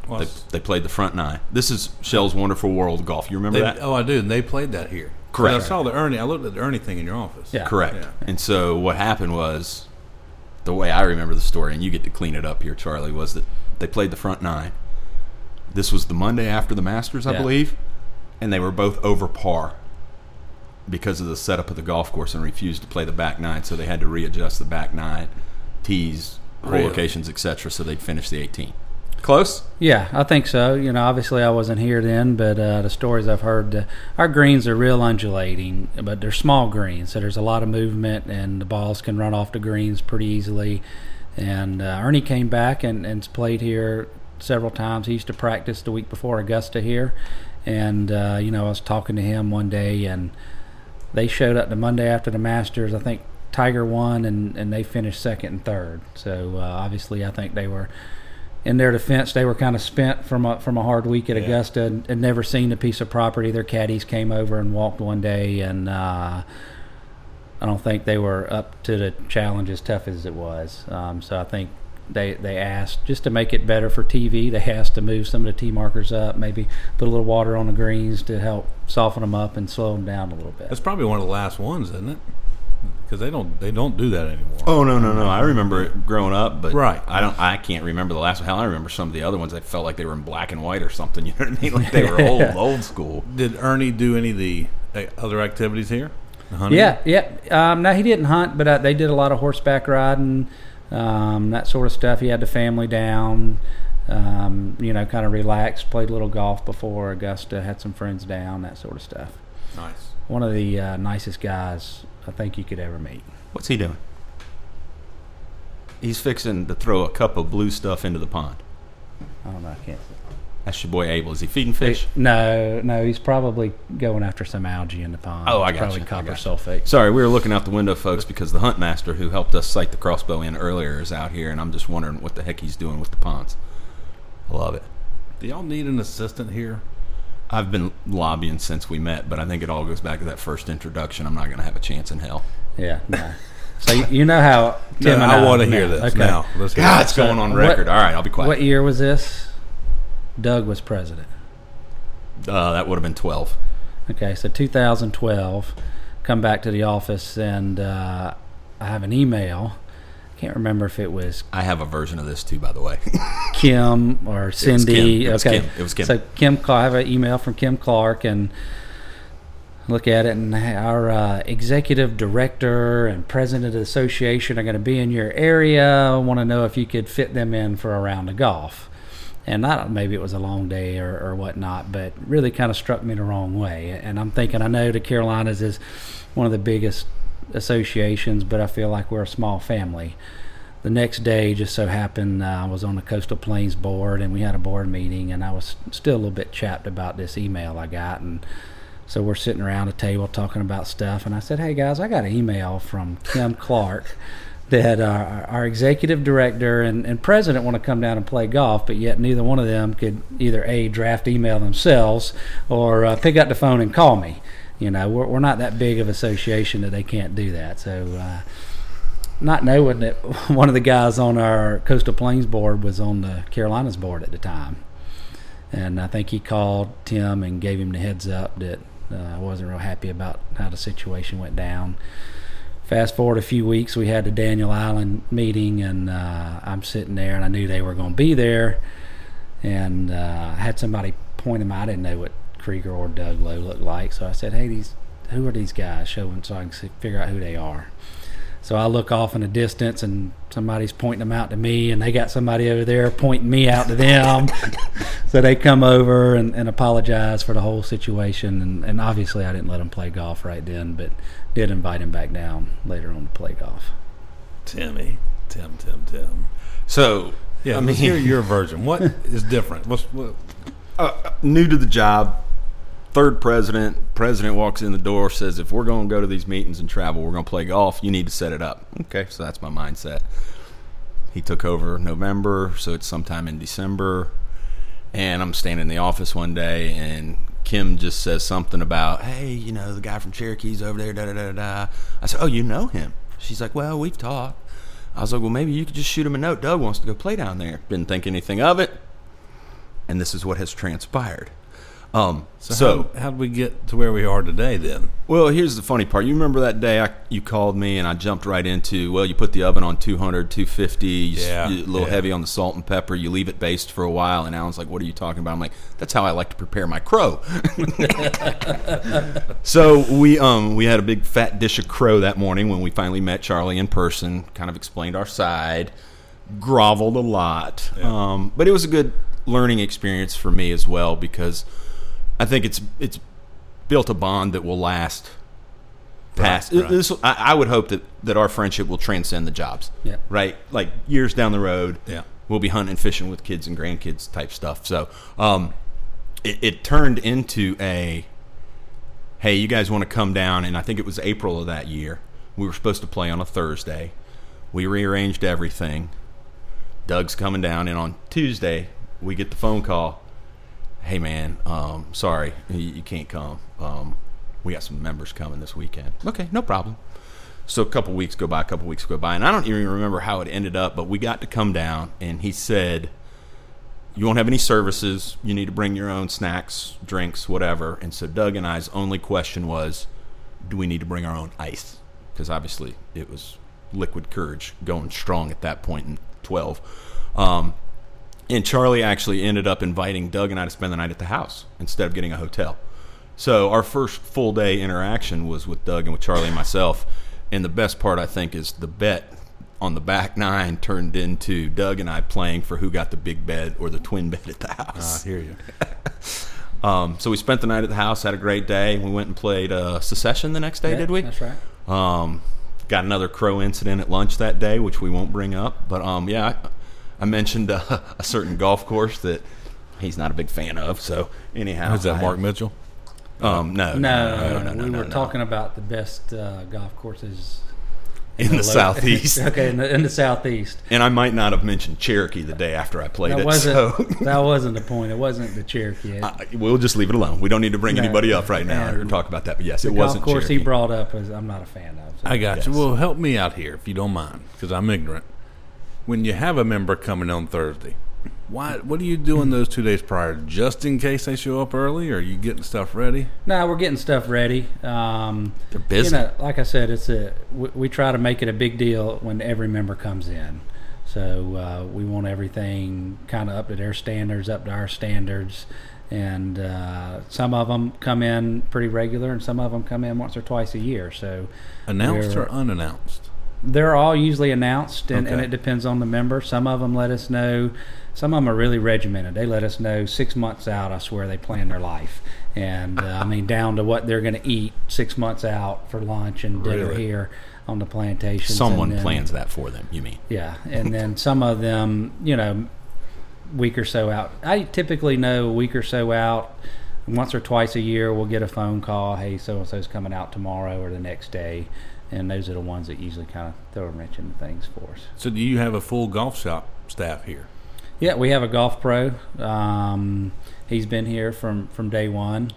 they, they played the front nine. This is Shell's Wonderful World Golf. You remember they, that? oh, I do. And they played that here. Correct. I saw the Ernie. I looked at the Ernie thing in your office. Yeah. Correct. Yeah. And so what happened was, the way I remember the story, and you get to clean it up here, Charlie, was that they played the front nine. This was the Monday after the Masters, I Yeah. believe, and they were both over par because of the setup of the golf course and refused to play the back nine, so they had to readjust the back nine, tees, hole Really? locations, etc., so they'd finish the 18. Close? Yeah, I think so. You know, obviously I wasn't here then, but uh, the stories I've heard, uh, our greens are real undulating, but they're small greens, so there's a lot of movement, and the balls can run off the greens pretty easily. And uh, Ernie came back and, and played here several times. He used to practice the week before Augusta here, and uh, you know I was talking to him one day, and they showed up the Monday after the Masters. I think Tiger won, and, and they finished second and third. So uh, obviously, I think they were in their defense, they were kind of spent from a from a hard week at Yeah. Augusta and had never seen a piece of property. Their caddies came over and walked one day, and uh, I don't think they were up to the challenge as tough as it was. Um, so I think they they asked just to make it better for TV. They asked to move some of the tee markers up, maybe put a little water on the greens to help soften them up and slow them down a little bit. That's probably one of the last ones, isn't it? Because they don't they don't do that anymore. Oh no no no! I remember it growing up, but Right. I don't. I can't remember the last one. Hell, I remember some of the other ones. that felt like they were in black and white or something. You know what I mean? Like they were old old school. Did Ernie do any of the uh, other activities here? Hunting? Yeah, yeah. Um, no, he didn't hunt, but uh, they did a lot of horseback riding, um, that sort of stuff. He had the family down, um, you know, kind of relaxed. Played a little golf before Augusta. Had some friends down, that sort of stuff. Nice. One of the uh, nicest guys I think you could ever meet. What's he doing? He's fixing to throw a cup of blue stuff into the pond. I don't know. I can't. That's your boy Abel. Is he feeding fish? No, no. He's probably going after some algae in the pond. Oh, I got Probably you, I copper got sulfate. Sorry, we were looking out the window, folks, because the hunt master who helped us sight the crossbow in earlier is out here, and I'm just wondering what the heck he's doing with the ponds. I love it. Do y'all need an assistant here? I've been lobbying since we met, but I think it all goes back to that first introduction. I'm not going to have a chance in hell. Yeah. No. So you, you know how Tim No, and I I want to hear this Okay. now. Let's God, it. it's going on what- record. all right, I'll be quiet. What year was this? Doug was president. Uh, that would have been 12. Okay, so 2012, come back to the office and uh, I have an email. Can't remember if it was I have a version of this too, by the way. Kim or Cindy. Kim. It was okay, Kim. It was Kim. So Kim, I have an email from Kim Clark and look at it, and our uh, executive director and president of the association are going to be in your area. I want to know if you could fit them in for a round of golf. and I don't, maybe it was a long day or, or whatnot, but really kind of struck me the wrong way. And I'm thinking, I know the Carolinas is one of the biggest associations, but I feel like we're a small family. The next day, just so happened, uh, I was on the Coastal Plains board, and we had a board meeting, and I was still a little bit chapped about this email I got, and so we're sitting around a table talking about stuff, and I said, "Hey guys, I got an email from Kim Clark." that our, our executive director and, and president want to come down and play golf, but yet neither one of them could either a draft email themselves or uh, pick up the phone and call me. You know, we're, we're not that big of association that they can't do that. So, uh, not knowing that one of the guys on our Coastal Plains board was on the Carolinas board at the time, and I think he called Tim and gave him the heads up that uh, I wasn't real happy about how the situation went down fast forward a few weeks, we had the Daniel Island meeting, and uh, I'm sitting there, and I knew they were going to be there, and uh, I had somebody point them out. I didn't know what Kreger or Doug Lowe looked like, so I said, "Hey, these who are these guys?" Showing so I can see, figure out who they are. So I look off in the distance, and somebody's pointing them out to me, and they got somebody over there pointing me out to them. so they come over and, and apologize for the whole situation, and, and obviously I didn't let them play golf right then, but did invite him back down later on to play golf. Timmy, Tim, Tim, Tim. So, Yeah, I I mean, mean, hear your version. What is different? What's what? uh, new to the job, third president. President walks in the door, says, "If we're going to go to these meetings and travel, we're going to play golf. You need to set it up." Okay, so that's my mindset. He took over November, so it's sometime in December, and I'm standing in the office one day, and Kim just says something about, "Hey, you know, the guy from Cherokee's over there." Da da da da. I said, "Oh, you know him?" She's like, "Well, we've talked." I was like, "Well, maybe you could just shoot him a note. Doug wants to go play down there." Didn't think anything of it and this is what has transpired. Um, so, So, how, how did we get to where we are today? Then well, here's the funny part. You remember that day I, you called me and I jumped right into, well, you put the oven on 200, 250, you Yeah, you- a little yeah. heavy on the salt and pepper, you leave it based for a while, and Alan's like, what are you talking about? I'm like, that's how I like to prepare my crow. so we um we had a big fat dish of crow that morning when we finally met Charlie in person, kind of explained our side, groveled a lot. Um, but it was a good learning experience for me as well because I think it's it's built a bond that will last past. right. This, I, I would hope that, that our friendship will transcend the jobs. Yeah. Right? Like years down the road, Yeah. we'll be hunting and fishing with kids and grandkids type stuff. So um, it, it turned into a hey, you guys want to come down? And I think it was April of that year. We were supposed to play on a Thursday. We rearranged everything. Doug's coming down, and on Tuesday we get the phone call. Hey man, um, sorry you, you can't come. Um, we got some members coming this weekend. Okay, no problem. So a couple weeks go by, a couple weeks go by, and I don't even remember how it ended up, but we got to come down, and he said, "You won't have any services. You need to bring your own snacks, drinks, whatever." And so Doug and I's only question was, "Do we need to bring our own ice?" Because obviously it was liquid courage going strong at that point in twelve. Um, and Charlie actually ended up inviting Doug and I to spend the night at the house instead of getting a hotel. So our first full day interaction was with Doug and with Charlie and myself. And the best part, I think, is the bet on the back nine turned into Doug and I playing for who got the big bed or the twin bed at the house. I house. hear you. Um, so we spent the night at the house, had a great day. We went and played uh, Secession the next day, Yeah, did we? That's right. Um, got another crow incident at lunch that day, which we won't bring up. But um, yeah, I, I mentioned uh, a certain golf course that he's not a big fan of. So anyhow, Is that I- Mark Mitchell? Um, no, No, no, no, no, we no, were no. talking about the best uh, golf courses in the lo- southeast. okay, in the, in the southeast. And I might not have mentioned Cherokee the day after I played That it. wasn't So that wasn't the point. It wasn't the Cherokee. I- we'll just leave it alone. We don't need to bring No. anybody up right now And or talk about that. But yes, it wasn't Of course Cherokee. he brought up is I'm not a fan of. so- I got Yes. you. Well, help me out here if you don't mind, because I'm ignorant. When you have a member coming on Thursday, why? What are you doing those two days prior, just in case they show up early? Or are you getting stuff ready? No, we're getting stuff ready. Um, They're busy. You know, like I said, it's a we, we try to make it a big deal when every member comes in. So uh, we want everything kind of up to their standards, up to our standards, and uh, some of them come in pretty regular, and some of them come in once or twice a year. So Announced or unannounced? They're all usually announced, and, and it depends on the member. Some of them let us know. Some of them are really regimented. They let us know six months out. I swear they plan their life, and uh, I mean down to what they're going to eat six months out for lunch and dinner Really? here on the plantation. Someone plans that for them. You mean? Yeah, and then some of them, you know, week or so out. I typically know a week or so out. Once or twice a year, we'll get a phone call. Hey, so and so's coming out tomorrow or the next day, and those are the ones that usually kind of throw a wrench into things for us. So do you have a full golf shop staff here? Yeah, we have a golf pro. Um, he's been here from from day one,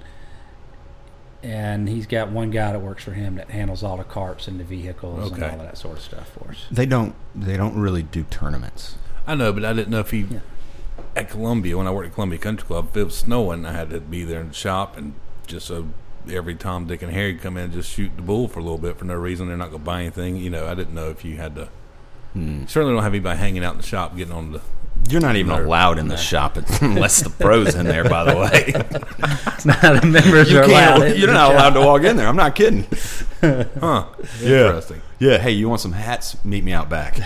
and he's got one guy that works for him that handles all the carts and the vehicles and all of that sort of stuff for us. They don't. They don't really do tournaments. I know, but I didn't know if he Yeah. At Columbia when I worked at Columbia Country Club. If it was snowing, I had to be there in the shop, and just so every Tom, Dick, and Harry come in and just shoot the bull for a little bit for no reason. They're not going to buy anything. You know, I didn't know if you had to. Hmm. Certainly don't have anybody hanging out in the shop getting on the. You're not even allowed in the shop unless the pros in there. By the way, It's not the members you are allowed. You're not allowed to walk in there. I'm not kidding. Huh? Yeah. Interesting. Yeah. Hey, you want some hats? Meet me out back.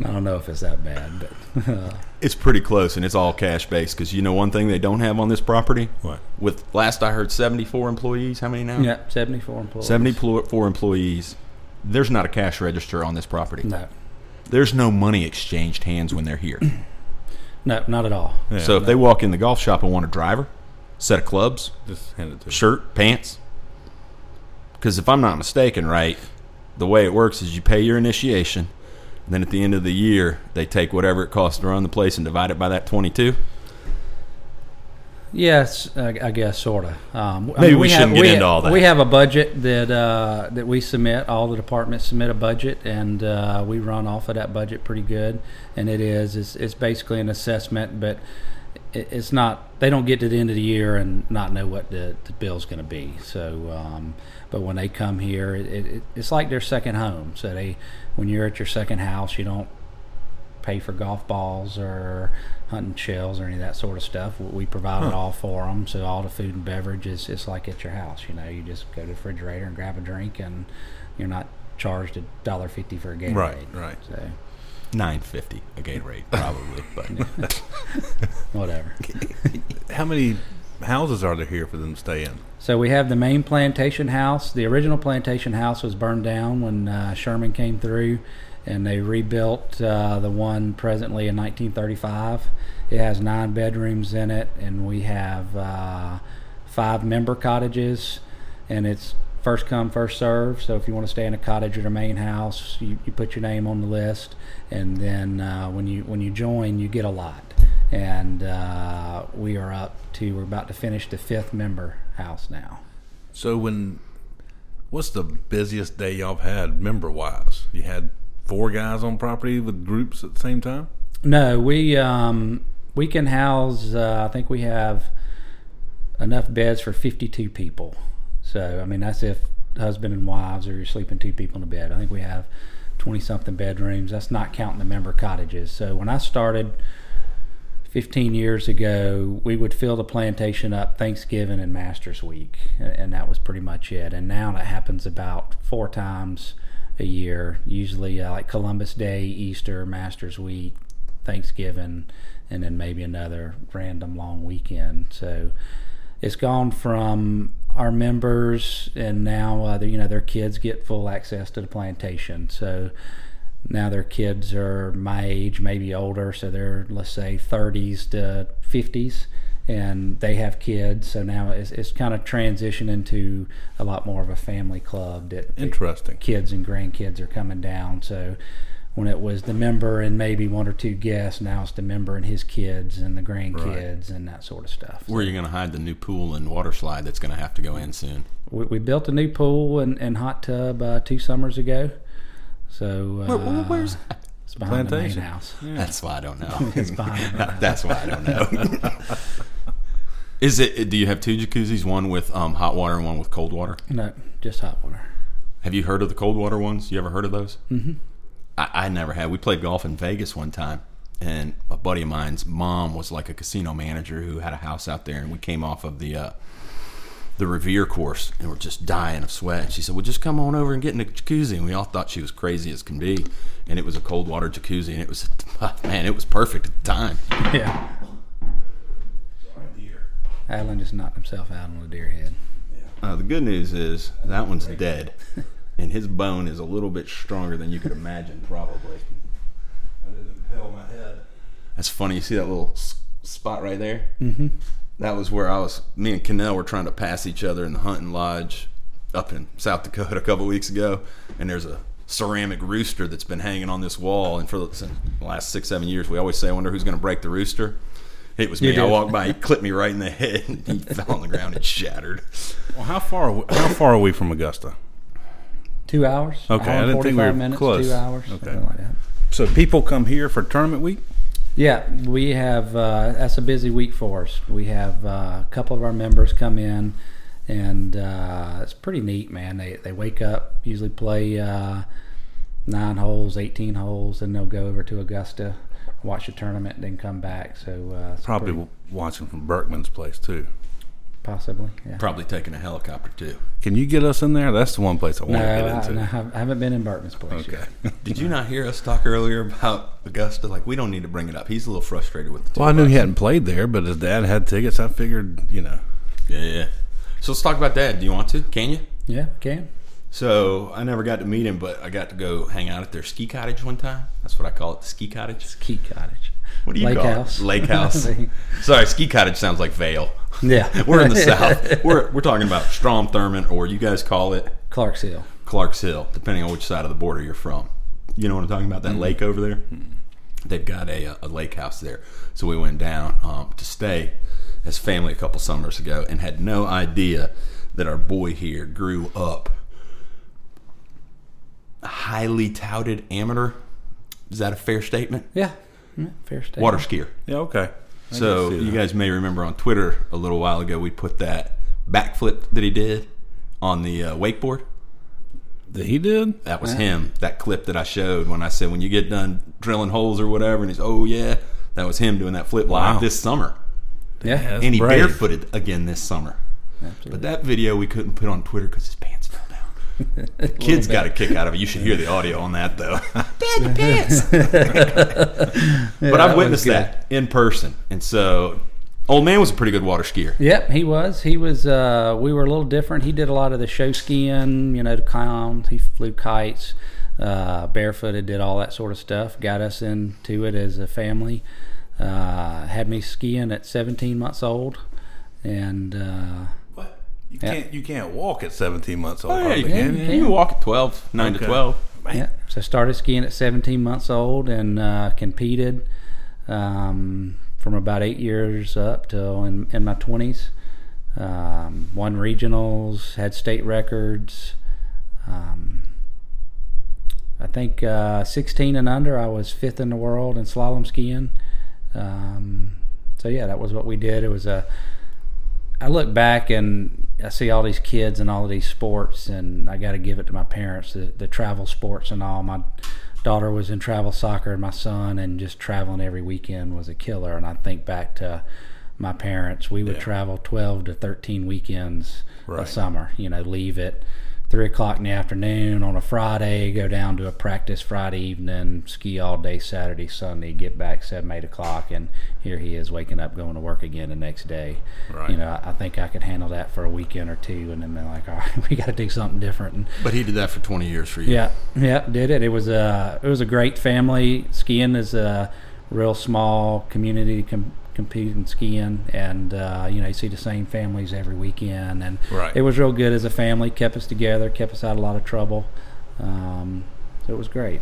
I don't know if it's that bad, but uh, It's pretty close, and it's all cash based. Because you know one thing they don't have on this property. What? With last I heard, 74 employees. How many now? yeah, seventy-four employees. 74 employees. There's not a cash register on this property. No, There's no money exchanged hands when they're here. no, not at all. Yeah, so if they walk in the golf shop and want a driver, set of clubs, just hand it to. shirt, pants. Because if I'm not mistaken, right, the way it works is you pay your initiation, then at the end of the year they take whatever it costs to run the place and divide it by that 22. Yes, I, I guess sort of. Um, I Maybe we shouldn't have, get we, into all that. We have a budget that uh, that we submit. All the departments submit a budget, and uh, we run off of that budget pretty good. And it is it's, it's basically an assessment, but it, it's not. They don't get to the end of the year and not know what the, the bill's going to be. So, um, but when they come here, it, it, it's like their second home. So they, when you're at your second house, you don't pay for golf balls or hunting shells or any of that sort of stuff. We- We provide it all for them. So all the food and beverage is it's like at your house. You know, you just go to the refrigerator and grab a drink, and you're not charged a dollar fifty for a Gatorade. Right, right. So 950 a Gatorade, probably. but whatever. How many houses are there here for them to stay in? So we have the main plantation house. The original plantation house was burned down when uh, Sherman came through, and they rebuilt uh, the one presently in 1935. It has nine bedrooms in it, and we have uh, five member cottages, and it's first come first serve. So if you want to stay in a cottage or a main house, you, you put your name on the list, and then uh, when you when you join, you get a lot. And uh, we are up to we're about to finish the fifth member house now. So when, what's the busiest day y'all have had member wise? You had four guys on property with groups at the same time. No, we um, we can house. Uh, I think we have enough beds for fifty-two people. So I mean, that's if husband and wives or you're sleeping two people in a bed. I think we have twenty-something bedrooms. That's not counting the member cottages. So when I started. 15 years ago, we would fill the plantation up Thanksgiving and Masters Week, and, that was pretty much it. And now that happens about four times a year, usually uh, like Columbus Day, Easter, Masters Week, Thanksgiving, and then maybe another random long weekend. So it's gone from our members, and now uh, you know their kids get full access to the plantation. So now their kids are my age, maybe older, so they're let's say 30s to 50s, and they have kids. So now it's, it's kind of transitioned into a lot more of a family club that Interesting. kids and grandkids are coming down. So when it was the member and maybe one or two guests, now it's the member and his kids and the grandkids and that sort of stuff. where are you going to hide the new pool and water slide that's going to have to go in soon? We, we built a new pool and, and hot tub uh, two summers ago. So uh, where's it's behind the main Plantation. house. That's why I don't know. It's behind the main. That's why I don't know. Is it? Do you have two jacuzzis? One with um, hot water and one with cold water. No, just hot water. Have you heard of the cold water ones? You ever heard of those? Mm-hmm. I, I never had. We played golf in Vegas one time, and a buddy of mine's mom was like a casino manager who had a house out there, and we came off of the uh, the Revere course, and we're just dying of sweat. And she said, "Well, just come on over and get in the jacuzzi." And we all thought she was crazy as can be, and it was a cold water jacuzzi, and it was man, it was perfect at the time. Yeah. Alan just knocked himself out on the deer head. Uh, the good news is that one's dead, and his bone is a little bit stronger than you could imagine, probably. That didn't impale my head. That's funny. You see that little spot right there? Mm-hmm. That was where I was. Me and Cannell were trying to pass each other in the hunting lodge up in South Dakota a couple weeks ago, and there's a ceramic rooster that's been hanging on this wall, and for the, last six, seven years, we always say, "I wonder who's going to break the rooster." It was You me. I walked by, he clipped me right in the head, and he fell on the ground and shattered. Well, how far are we, how far are we from Augusta? Two hours. Okay, hour I didn't think we 45 were minutes, close. Two hours. Okay. Like that. So people come here for tournament week. Yeah, we have. Uh, that's a busy week for us. We have uh, a couple of our members come in, and uh, it's pretty neat, man. They they wake up, usually play uh, nine holes, eighteen holes, and they'll go over to Augusta, watch the tournament, then come back. So uh, Probably pretty- watching from Berckmans place too. Possibly. Yeah. Probably taking a helicopter too. Can you get us in there? That's the one place I No, want to I, get into. no, I haven't been in Burton's place Okay. yet. Did you not hear us talk earlier about Augusta? Like, we don't need to bring it up. He's a little frustrated with the two Well, I knew he hadn't played there, but his dad had tickets. I figured, you know. Yeah, yeah. So let's talk about that. Do you want to? Can you? Yeah, can. So I never got to meet him, but I got to go hang out at their ski cottage one time. That's what I call it, the ski cottage. Ski Cottage. What do you Lake call house. it? Lake house. Sorry, ski cottage sounds like Vail. Yeah, We're in the south. We're we're talking about Strom Thurmond, or you guys call it Clark's Hill. Clark's Hill, depending on which side of the border you're from. You know what I'm talking about? That mm-hmm. lake over there. Mm-hmm. They've got a, a lake house there. So we went down um, to stay as family a couple summers ago, and had no idea that our boy here grew up a highly touted amateur. Is that a fair statement? Yeah, yeah, fair statement. Water skier. Yeah, okay. I So you guys may remember on Twitter a little while ago we put that backflip that he did on the uh, wakeboard. that he did. That was him. That clip that I showed when I said when you get done drilling holes or whatever, and he's oh yeah, that was him doing that flip live Wow. this summer, Yeah, and he brave. barefooted again this summer. But that video we couldn't put on Twitter because his pants fell down. The kids got a kick out of it. You should hear the audio on that though. Dad, your pants. but I've witnessed that in person, and so old man was a pretty good water skier. Yep, he was. He was. Uh, we were a little different. He did a lot of the show skiing, you know, the clowns. He flew kites, uh, barefooted, did all that sort of stuff. Got us into it as a family. Uh, had me skiing at 17 months old, and uh? You Yeah. can't. You can't walk at 17 months old. Oh, yeah, you can can. you? You can walk at 12, 9 Okay. to 12. yeah, so started skiing at 17 months old and uh, competed um, from about eight years up till in, in my 20s. Um, won regionals, had state records. Um, I think uh, 16 and under, I was fifth in the world in slalom skiing. Um, so yeah, that was what we did. It was a. I look back and I see all these kids and all of these sports, and I got to give it to my parents, the, the travel sports and all. My daughter was in travel soccer, and my son, and just traveling every weekend was a killer. And I think back to my parents, we would Yeah. travel 12 to 13 weekends a summer, you know, leave at three o'clock in the afternoon on a Friday, go down to a practice Friday evening, ski all day Saturday, Sunday, get back seven, eight o'clock, and here he is waking up, going to work again the next day. Right. You know, I, I think I could handle that for a weekend or two, and then they're like, all right, we got to do something different. And But he did that for 20 years for you. yeah, yeah, did it. It was a it was a great family. Skiing is a real small community com- competing skiing, and uh, you know you see the same families every weekend, and Right. it was real good as a family. Kept us together, kept us out of a lot of trouble. Um, so it was great.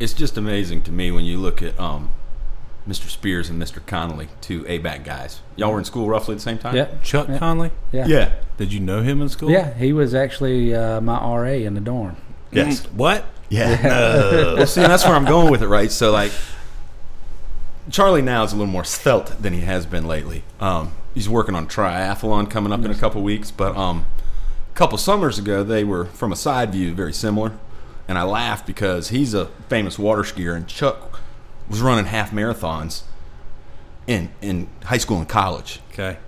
It's just amazing to me when you look at um, Mr. Spears and Mr. Connolly, two ABAC guys. Y'all were in school roughly at the same time? Yeah, Chuck Yeah. Conley. yeah, Yeah. Did you know him in school? yeah. He was actually uh, my RA in the dorm. Yes. Mm, What? Yeah. well, see, that's where I'm going with it, right? So, like, Charlie now is a little more svelte than he has been lately. Um, he's working on triathlon coming up in a couple weeks, but um, a couple summers ago they were from a side view very similar, and I laughed because he's a famous water skier, and Chuck was running half marathons in in high school and college. Okay.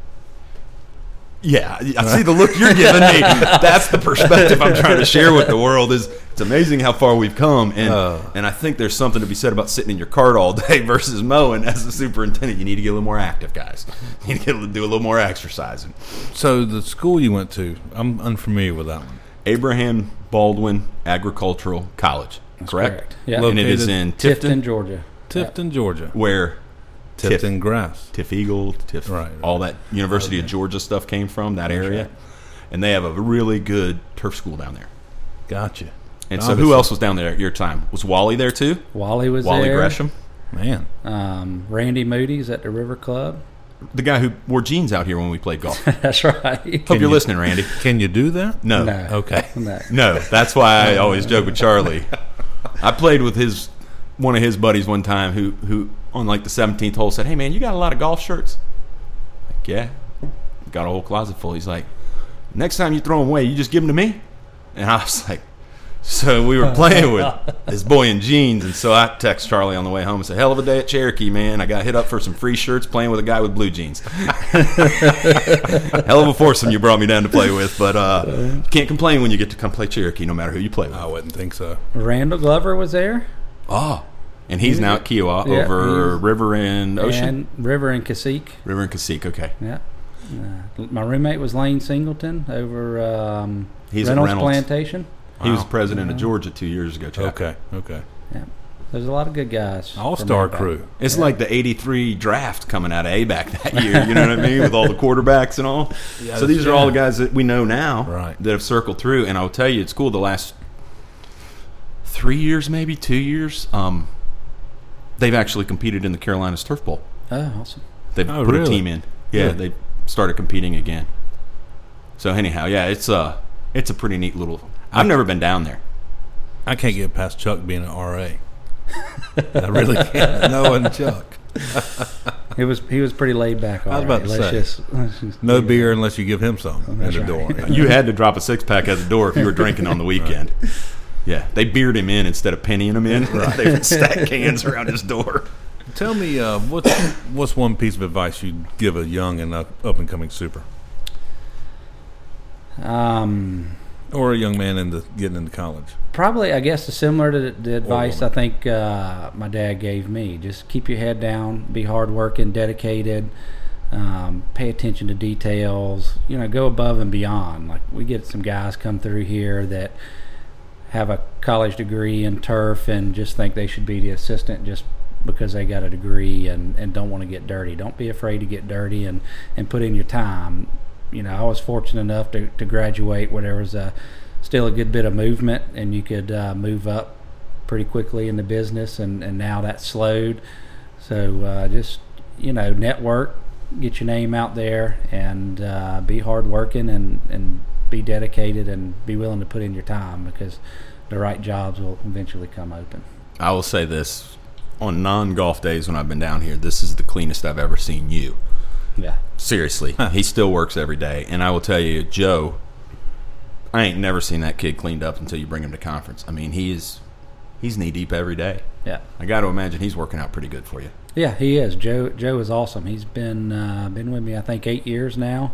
Yeah, I see the look you're giving me. That's the perspective I'm trying to share with the world. Is it's amazing how far we've come, and Uh. and I think there's something to be said about sitting in your cart all day versus mowing. As a superintendent, you need to get a little more active, guys. You need to get, do a little more exercising. So the school you went to, I'm unfamiliar with that one. Abraham Baldwin Agricultural College, correct? correct. Yeah. and it is in Tifton, Tifton, Georgia. Tifton, Georgia. where Tiff- Tifton grass. TifEagle, Tiff, Right, right. all that University of Georgia stuff came from that area, and they have a really good turf school down there. Gotcha. And so, who else was down there at your time? Was Wally there too? Wally was Wally there. Gresham, Man, Um, Randy Moody's at the River Club. the guy who wore jeans out here when we played golf. That's right. Hope Can you're you- listening, Randy. can you do that? No, No. Okay. No. no. That's why I always joke with Charlie. I played with his one of his buddies one time who who on like the 17th hole said, "Hey man, you got a lot of golf shirts?" Like, yeah, got a whole closet full. He's like, "Next time you throw them away, you just give them to me." And I was like, so we were playing with this boy in jeans, and so I text Charlie on the way home and said, "Hell of a day at Cherokee, man. I got hit up for some free shirts playing with a guy with blue jeans. Hell of a foursome you brought me down to play with, but uh, can't complain when you get to come play Cherokee, no matter who you play with. I wouldn't think so. Randall Glover was there. Oh, and he's now at Kiawah Yeah, over River and Ocean. And River and Cassique. River and Cassique. Okay, Yeah. Uh, my roommate was Lane Singleton over um, He's at Reynolds, Reynolds. Plantation. he was Wow. president of Georgia two years ago. Chapter. Okay. Okay. Yeah. There's a lot of good guys. All star crew. It's like the '83 draft coming out of ABAC that year. You know what I mean, with all the quarterbacks and all. so these are all the guys that we know now Right. that have circled through. And I'll tell you, it's cool. The last three years, maybe two years, um, they've actually competed in the Carolinas Turf Bowl. Oh, awesome. They've Oh, put a team in. Yeah, Good. they started competing again. So anyhow, yeah, it's a it's a pretty neat little. I've never been down there. I can't get past Chuck being an RA. I really can't. Knowing Chuck. He was he was pretty laid back. I was about already. to let's say. Just, just No leave it. beer unless you give him some in that's the right. door. You had to drop a six pack at the door if you were drinking on the weekend. Yeah, they beered him in instead of pennying him in. they would stack cans around his door. Tell me, uh, what's what's one piece of advice you'd give a young and up, up and coming super, Um, or a young man into getting into college? probably, I guess, similar to the, the advice I think uh, my dad gave me. Just keep your head down, be hardworking, dedicated, um, pay attention to details. You know, go above and beyond. Like we get some guys come through here that have a college degree in turf and just think they should be the assistant just because they got a degree and, and don't want to get dirty. Don't be afraid to get dirty and, and put in your time. You know, I was fortunate enough to, to graduate where there was a, still a good bit of movement and you could uh, move up pretty quickly in the business and, and now that's slowed. So uh, just, you know, network, get your name out there and uh, be hardworking and, and be dedicated and be willing to put in your time because the right jobs will eventually come open. I will say this: on non-golf days when I've been down here, this is the cleanest I've ever seen you. Yeah. Seriously, he still works every day, and I will tell you, Joe. I ain't never seen that kid cleaned up until you bring him to conference. I mean, he is he's knee deep every day. Yeah. I got to imagine he's working out pretty good for you. Yeah, he is. Joe Joe is awesome. He's been uh, been with me I think eight years now,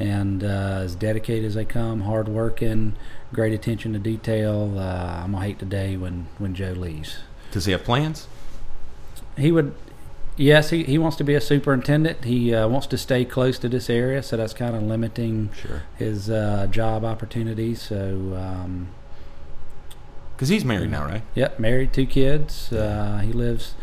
and uh, as dedicated as they come, hard working, great attention to detail. Uh, I'm gonna hate the day when when Joe leaves. Does he have plans? He would. Yes, he, he wants to be a superintendent. He uh, wants to stay close to this area, so that's kind of limiting Sure. his uh, job opportunities. So, um, Because he's married now, right? Yep, married, two kids. Uh, he lives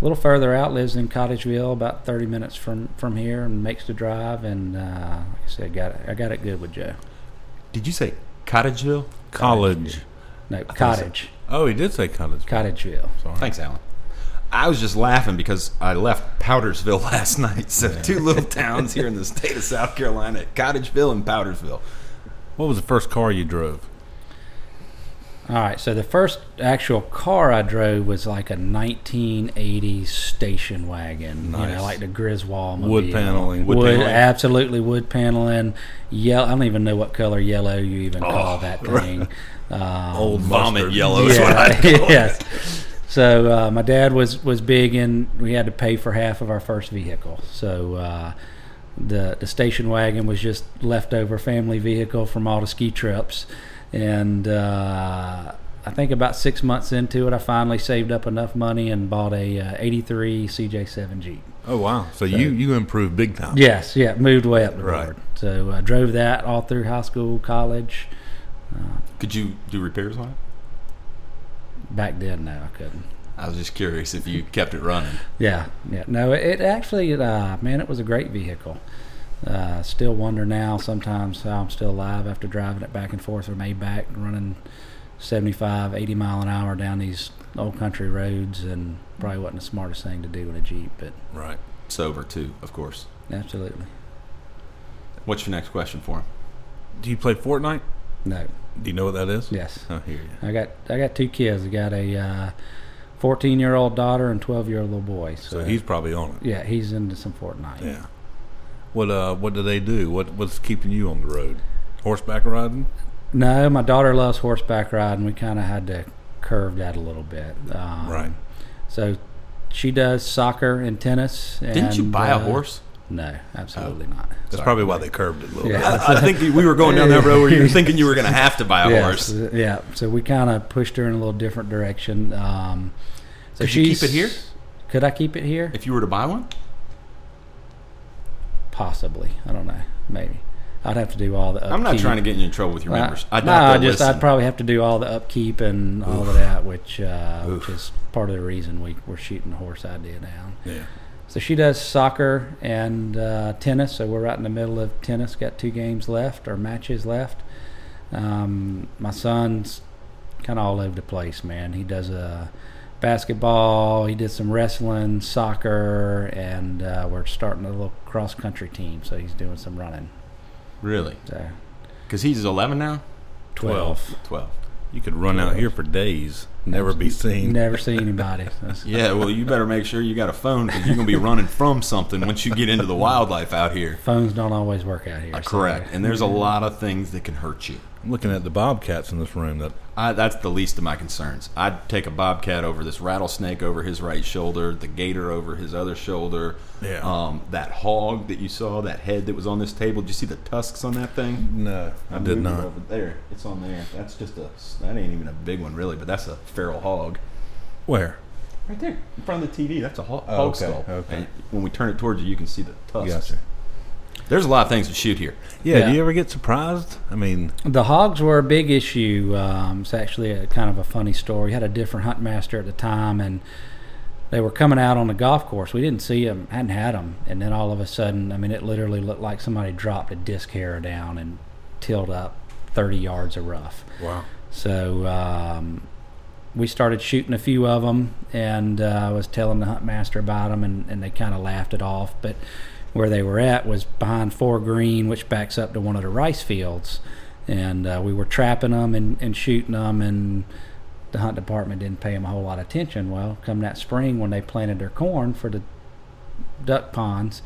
a little further out. Lives in Cottageville, about thirty minutes from from here, and makes the drive. And uh, like I said, got it. I got it good with Joe. Did you say Cottageville? College. No, cottage, Oh, he did say college. Cottageville. Sorry. Thanks, Alan. I was just laughing because I left Powdersville last night. So two little towns here in the state of South Carolina, Cottageville and Powdersville. What was the first car you drove? All right, so the first actual car I drove was like a 1980s station wagon. You know, like the Griswold Wood paneling. Wood Wood, paneling. absolutely wood paneling. Yellow. I don't even know what color yellow you even call that thing. Um, Old Vomit mustard. yellow is what I yeah, yes. So uh, my dad was was big in. We had to pay for half of our first vehicle. So uh, the the station wagon was just leftover family vehicle from all the ski trips, and uh, I think about six months into it, I finally saved up enough money and bought a uh, '83 CJ7 Jeep. Oh wow! So, you you improved big time. Yes, yeah, moved way up the Right. road. So I drove that all through high school, college. Could you do repairs on it? Back then, no, I couldn't. I was just curious if you kept it running. Yeah, yeah. No, it, it actually, uh, man, it was a great vehicle. Uh, still wonder now sometimes how I'm still alive after driving it back and forth from Maybach, running 75, 80 mile an hour down these old country roads, and probably wasn't the smartest thing to do in a Jeep, but Right. Sober too, of course. absolutely. What's your next question for him? Do you play Fortnite? No, Do you know what that is? yes. I hear you. I got I got two kids. I got a uh, 14 year old daughter and 12 year old little boy. So, So he's probably on it. yeah, he's into some Fortnite. Yeah. What uh what do they do? What what's keeping you on the road? Horseback riding? No, my daughter loves horseback riding. We kind of had to curve that a little bit. Um, Right. So she does soccer and tennis. Didn't you and, buy a uh, horse? No, absolutely not. That's probably why they curved it a little Yeah. bit. I, I think we were going down that road where you were thinking you were going to have to buy a Yes, horse. Yeah. So we kind of pushed her in a little different direction. Um, so Could you keep it here? Could I keep it here? If you were to buy one, Possibly. I don't know. Maybe. I'd have to do all the. Upkeep. I'm not trying to get you in trouble with your members. I no, I just listen. I'd probably have to do all the upkeep and all of that, which uh, which is part of the reason we we're shooting the horse idea down. Yeah. So she does soccer and uh, tennis. So we're right in the middle of tennis. Got two games left or matches left. Um, my son's kind of all over the place, man. He does a basketball. He did some wrestling, soccer, and uh, we're starting a little cross country team. So he's doing some running. really So because he's 11 now. twelve. 12. You could run out here for days, never be seen. Never see anybody. Yeah, well, you better make sure you got a phone because you're going to be running from something once you get into the wildlife out here. Phones don't always work out here. Uh, so- correct. And there's a lot of things that can hurt you. I'm looking at the bobcats in this room. That I, that's the least of my concerns. I'd take a bobcat over this rattlesnake over his right shoulder, the gator over his other shoulder. Yeah. Um, that hog that you saw, that head that was on this table. Did you see the tusks on that thing? no, I did moved it not. Over there, it's on there. That's just a. That ain't even a big one, really, but that's a feral hog. Where? Right there, in front of the TV. That's a hog, Oh, hog okay, skull. okay. And when we turn it towards you, you can see the tusks. Gotcha. There's a lot of things to shoot here. Yeah, Yeah. Do you ever get surprised? I mean, The hogs were a big issue. Um, it's actually a kind of a funny story. We Had a different hunt master at the time, and they were coming out on the golf course. We didn't see them, hadn't had them, and then all of a sudden, I mean, it literally looked like somebody dropped a disc harrow down and tilled up 30 yards of rough. wow. So um, we started shooting a few of them, and uh, I was telling the hunt master about them, and, and they kind of laughed it off. But where they were at was behind Four Green, which backs up to one of the rice fields, and uh, we were trapping them and, and shooting them, and the hunt department didn't pay them a whole lot of attention. Well, come that spring when they planted their corn for the duck ponds,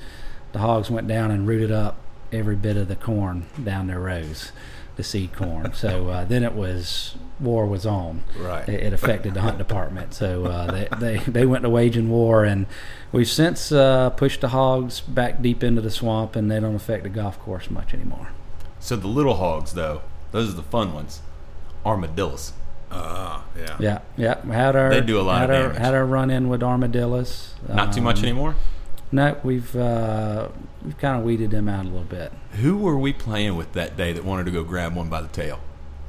the hogs went down and rooted up every bit of the corn down their rows, the seed corn. so uh, then it was war was on. Right. It, it affected the hunt department. So uh, they, they they went to waging war, and we've since uh, pushed the hogs back deep into the swamp, and they don't affect the golf course much anymore. So the little hogs, though, those are the fun ones. Armadillos. Ah, yeah. Yeah, yeah. Had our They do a lot had of our. Had our run in with armadillos. Not too much Um, anymore. No, we've uh, we've kind of weeded them out a little bit. Who were we playing with that day that wanted to go grab one by the tail?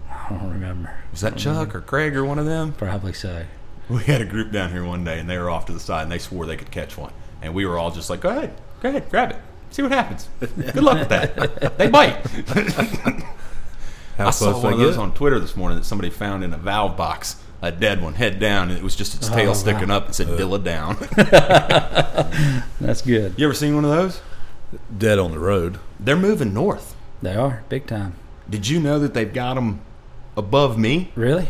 I don't remember. Was that Chuck or Craig or one of them? Probably so. We had a group down here one day, and they were off to the side, and they swore they could catch one, and we were all just like, "Go ahead, go ahead, grab it, see what happens. Good luck with that. they bite." How I saw close one of those get? on Twitter this morning that somebody found in a valve box, a dead one, head down, and it was just its tail Oh, sticking wow. up It said "Dilla uh. down." That's good. you ever seen one of those? Dead on the road. They're moving north. They are big time. Did you know that they've got them above me? Really?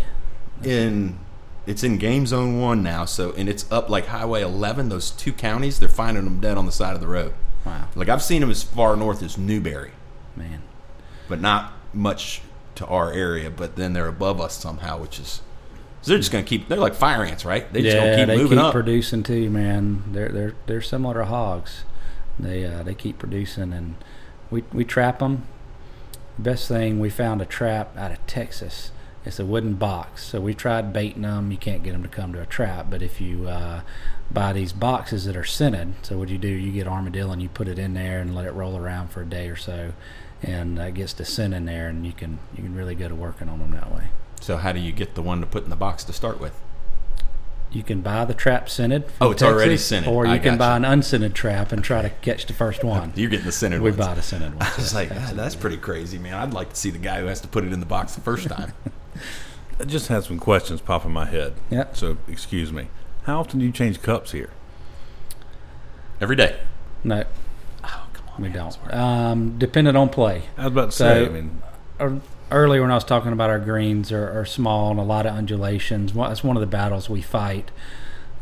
in it's in game zone one now so and it's up like highway 11 those two counties they're finding them dead on the side of the road Wow, like i've seen them as far north as newberry man. but not much to our area but then they're above us somehow which is so they're just gonna keep they're like fire ants right they just yeah, gonna keep they moving keep up producing too, man. They're they're they're similar to hogs. They uh, they keep producing, and we we trap them. Best thing we found a trap out of Texas. It's a wooden box. So we tried baiting them. You can't get them to come to a trap, but if you uh, buy these boxes that are scented, so what you do, you get armadillo and you put it in there and let it roll around for a day or so, and uh, it gets to scent in there, and you can you can really go to working on them that way. So how do you get the one to put in the box to start with? You can buy the trap scented. Oh, it's already scented. Or you I can buy an unscented trap and try to catch the first one. You're getting the scented one. we ones. buy the scented one. I was like, "Ah, that's pretty crazy, man. I'd like to see the guy who has to put it in the box the first time. I just had some questions pop in my head. Yep. So excuse me. How often do you change cups here? Every day. no, Oh, come on. we man, don't. that's. Um, dependent on play. I was about to So- say. I mean, Ear- earlier when I was talking about our greens are, are small and a lot of undulations. Well, That's one of the battles we fight.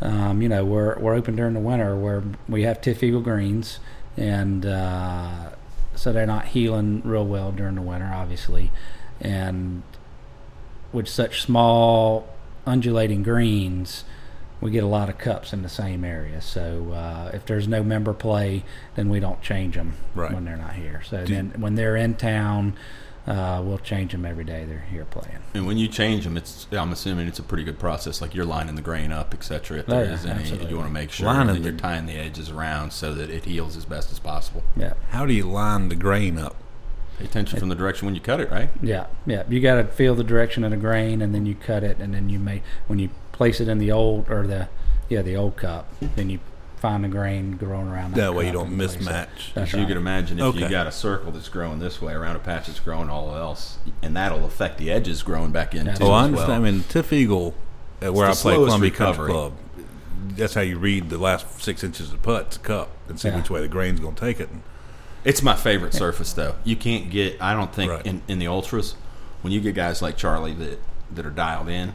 Um, you know, we're we're open during the winter where we have TifEagle greens, and uh, so they're not healing real well during the winter, obviously, and with such small undulating greens. We get a lot of cups in the same area, so uh, if there's no member play, then we don't change them Right. when they're not here. So then, when they're in town, uh, we'll change them every day they're here playing. And when you change them, it's I'm assuming it's a pretty good process. Like you're lining the grain up, etc. If Oh, there yeah, is any, absolutely. you want to make sure Lining that you're the- tying the edges around so that it heals as best as possible. Yeah, how do you line the grain up? Pay attention from the direction when you cut it, right? yeah, yeah. You got to feel the direction of the grain, and then you cut it, and then you make when you place it in the old or the yeah the old cup, then you find the grain growing around that. That way you don't and place it. mismatch. as Because you right. can imagine if you got a circle that's growing this way around a patch that's growing all else, and that'll affect the edges growing back in Yeah. too. Oh, I understand. well. I mean, TifEagle, uh, where I It's the play slowest Columbia Country. Club, that's how you read the last six inches of putt, it's cup, and see Yeah. which way the grain's going to take it. And It's my favorite surface, though. You can't get. I don't think Right. in, in the ultras, when you get guys like Charlie that that are dialed in,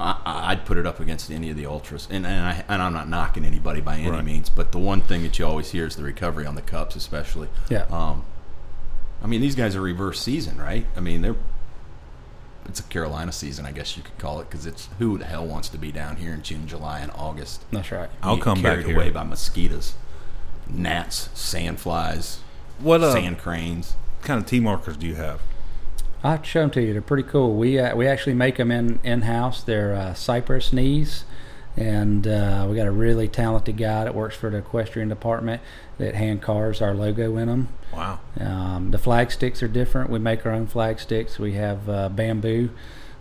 I, I- I'd put it up against any of the ultras. And and, I, and I'm not knocking anybody by any Right. means, but the one thing that you always hear is the recovery on the cups, especially. Yeah. Um, I mean, these guys are reverse season, right? I mean, they're. It's a Carolina season, I guess you could call it, because it's who the hell wants to be down here in June, July, and August? That's right. I'll Get come back carried here. away by mosquitoes, gnats, sandflies, What uh, sand cranes. What kind of tee markers do you have? I have to show them to you. They're pretty cool. We uh, we actually make them in in house. They're uh, cypress knees, and uh, we got a really talented guy that works for the equestrian department that hand carves our logo in them. Wow. Um, the flag sticks are different. We make our own flag sticks. We have uh, bamboo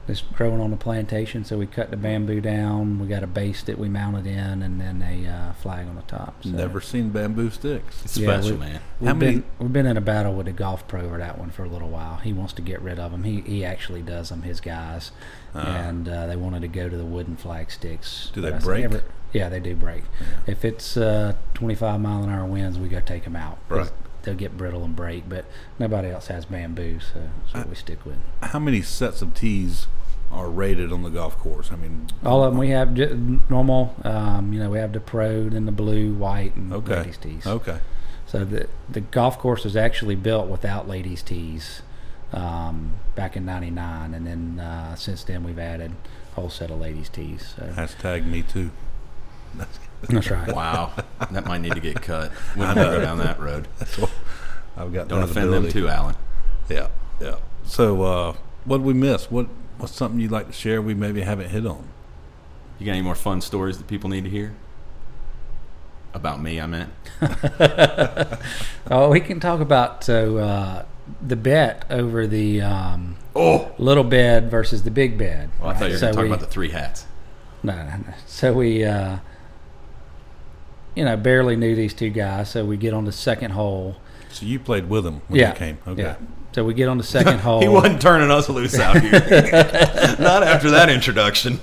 that's growing on the plantation, so we cut the bamboo down. We got a base that we mounted in, and then a uh, flag on the top. So Never seen bamboo sticks. It's Yeah, special, we- man. We've How many- been we've been in a battle with a golf pro over that one for a little while. He wants to get rid of them. He he actually does them. His guys, and uh, they wanted to go to the wooden flag sticks. Do they break? "Every- yeah, they do break. If it's uh, 25 mile an hour winds, we go take them out. Right. They'll get brittle and break, but nobody else has bamboo, so that's what we stick with. How many sets of tees are rated on the golf course? I mean, All of them we have j- normal. Um, you know, we have the pro, then the blue, white, and Okay. ladies tees. Okay. So the the golf course was actually built without ladies tees um, back in '99, and then uh, since then we've added a whole set of ladies tees. So Hashtag me too. that's right. Wow, that might need to get cut. We don't go down that road. That's what I've got. Don't that offend them too, Alan. Yeah, yeah. So, uh, what did we miss? What What's something you'd like to share we maybe haven't hit on? You got any more fun stories that people need to hear? About me, I meant. Oh, we can talk about so uh, the bet over the um, Oh, little bed versus the big bed. well, I thought you were So going to talk about the three hats. No, no, no. So we, uh, you know, barely knew these two guys. So we get on the second hole. So you played with him when yeah. you came. Okay. Yeah. So we get on the second hole. He wasn't turning us loose out here. Not after that introduction.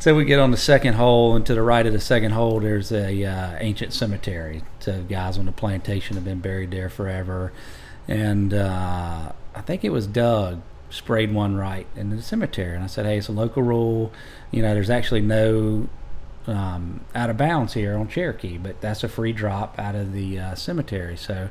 So we get on the second hole, and to the right of the second hole, there's a uh, ancient cemetery. So guys on the plantation have been buried there forever, and uh, I think it was Doug sprayed one right in the cemetery. And I said, "Hey, it's a local rule. You know, there's actually no um, out of bounds here on Cherokee, but that's a free drop out of the uh, cemetery." So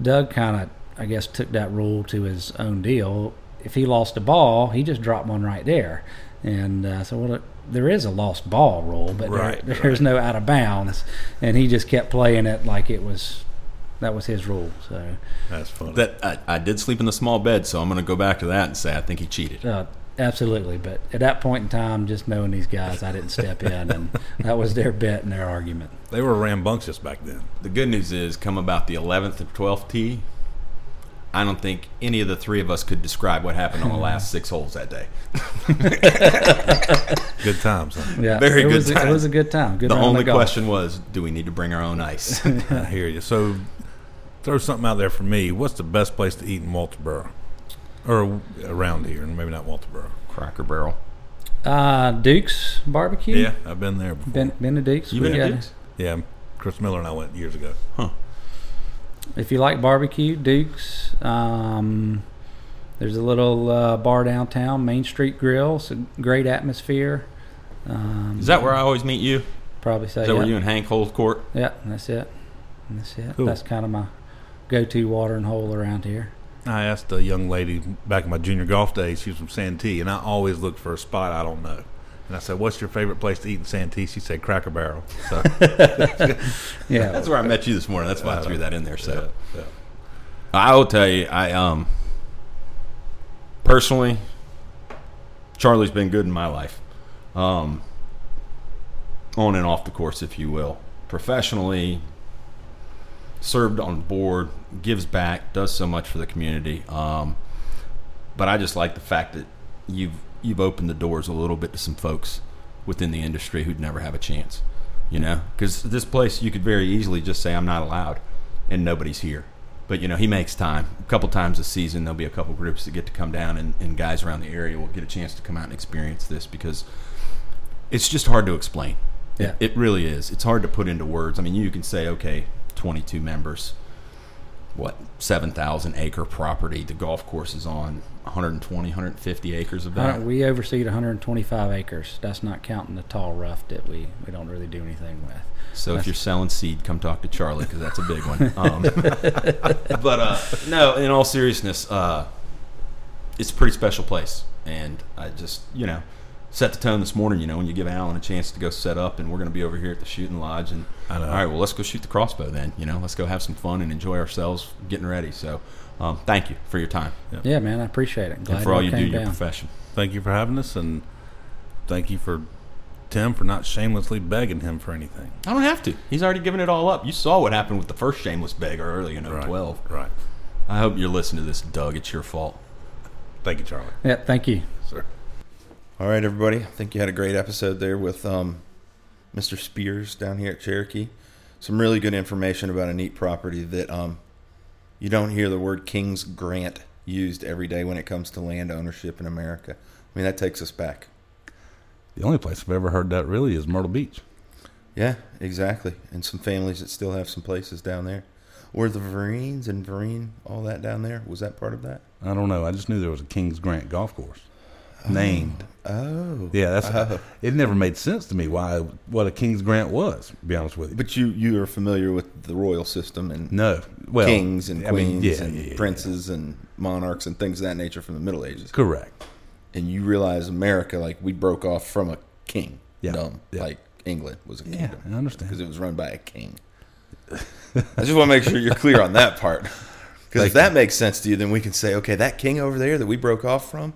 Doug kind of, I guess, took that rule to his own deal. If he lost a ball, he just dropped one right there. And uh, so well, there is a lost ball rule, but there- Right, there's no out of bounds, and he just kept playing it like it was that was his rule. So That's funny. That I, I did sleep in the small bed, so I'm going to go back to that and say I think he cheated. uh, absolutely, but at that point in time, just knowing these guys, I didn't step in, and that was their bet and their argument. they were rambunctious back then. The good news is, come about the 11th and 12th tee, I don't think any of the three of us could describe what happened on the last six holes that day. Good times. Huh? Yeah, Very it good Was, a- time. it was a good time. Good the only golf. question was, do we need to bring our own ice? I hear you. So, throw something out there for me. What's the best place to eat in Walterboro, or around here? and Maybe not Walterboro. Cracker Barrel. Uh, Duke's barbecue. Yeah, I've been there before. Been, been to Duke's. You been Yeah. to Duke's? yeah, Chris Miller and I went years ago. Huh. If you like barbecue, Duke's. Um, there's a little uh, bar downtown, Main Street Grill. It's a great atmosphere. Um, Is that where I always meet you? Is probably say? that where you and Hank hold court? Yeah, that's it. That's it. Cool. That's kind of my go-to watering hole around here. I asked a young lady back in my junior golf days. She was from Santee, and I always look for a spot I don't know. And I said, "What's your favorite place to eat in Santee?" She said, "Cracker Barrel." So, Yeah, That's where I met you this morning. That's why I threw that in there. So yeah, yeah. I will tell you, I um personally, Charlie's been good in my life, um, on and off the course, if you will. Professionally, served on board, gives back, does so much for the community. Um, but I just like the fact that you've you've opened the doors a little bit to some folks within the industry who'd never have a chance. You know, because this place you could very easily just say I'm not allowed, and nobody's here. But you know, he makes time. A couple times a season, there'll be a couple groups that get to come down, and, and guys around the area will get a chance to come out and experience this because it's just hard to explain. Yeah. It, it really is. It's hard to put into words. I mean, you can say, okay, 22 members, what, 7,000 acre property. The golf course is on 120, 150 acres of that. we oversee 125 acres. That's not counting the tall rough that we, we don't really do anything with. So if you're selling seed, come talk to Charlie because that's a big one. Um, but uh, no, in all seriousness, uh, it's a pretty special place, and I just you know set the tone this morning. You know, when you give Alan a chance to go set up, and we're going to be over here at the shooting lodge, and I know. all right, well let's go shoot the crossbow then. You know, let's go have some fun and enjoy ourselves getting ready. So. Um, thank you for your time Yeah, man, I appreciate it. Glad and for all y'all do, came your profession. Thank you for having us, and thank you for Tim for not shamelessly begging him for anything. I don't have to. He's already given it all up. You saw what happened with the first shameless beggar early in 012. Right. I hope you're listening to this, Doug. It's your fault. Thank you, Charlie. Yeah, thank you. Sir. All right, everybody. I think you had a great episode there with um, Mr. Spears down here at Cherokee. Some really good information about a neat property that um, you don't hear the word King's Grant used every day when it comes to land ownership in America. I mean, that takes us back. The only place I've ever heard that really is Myrtle Beach. Yeah, exactly. And some families that still have some places down there. Were the Verines and Vereen, all that down there? Was that part of that? I don't know. I just knew there was a Kings Grant golf course named. Oh. Yeah, that's. Oh. It never made sense to me why what a Kings Grant was. To be honest with you, But you, you are familiar with the royal system and no. Well, kings and I mean, queens yeah, and yeah, yeah, princes and monarchs and things of that nature from the Middle Ages. Correct. And you realize America, like we broke off from a king, Yeah, dumb, yeah. like England was a Yeah, kingdom. I understand. because it was run by a king. I just want to make sure you're clear on that part. Because if that makes sense to you, then we can say, okay, that king over there that we broke off from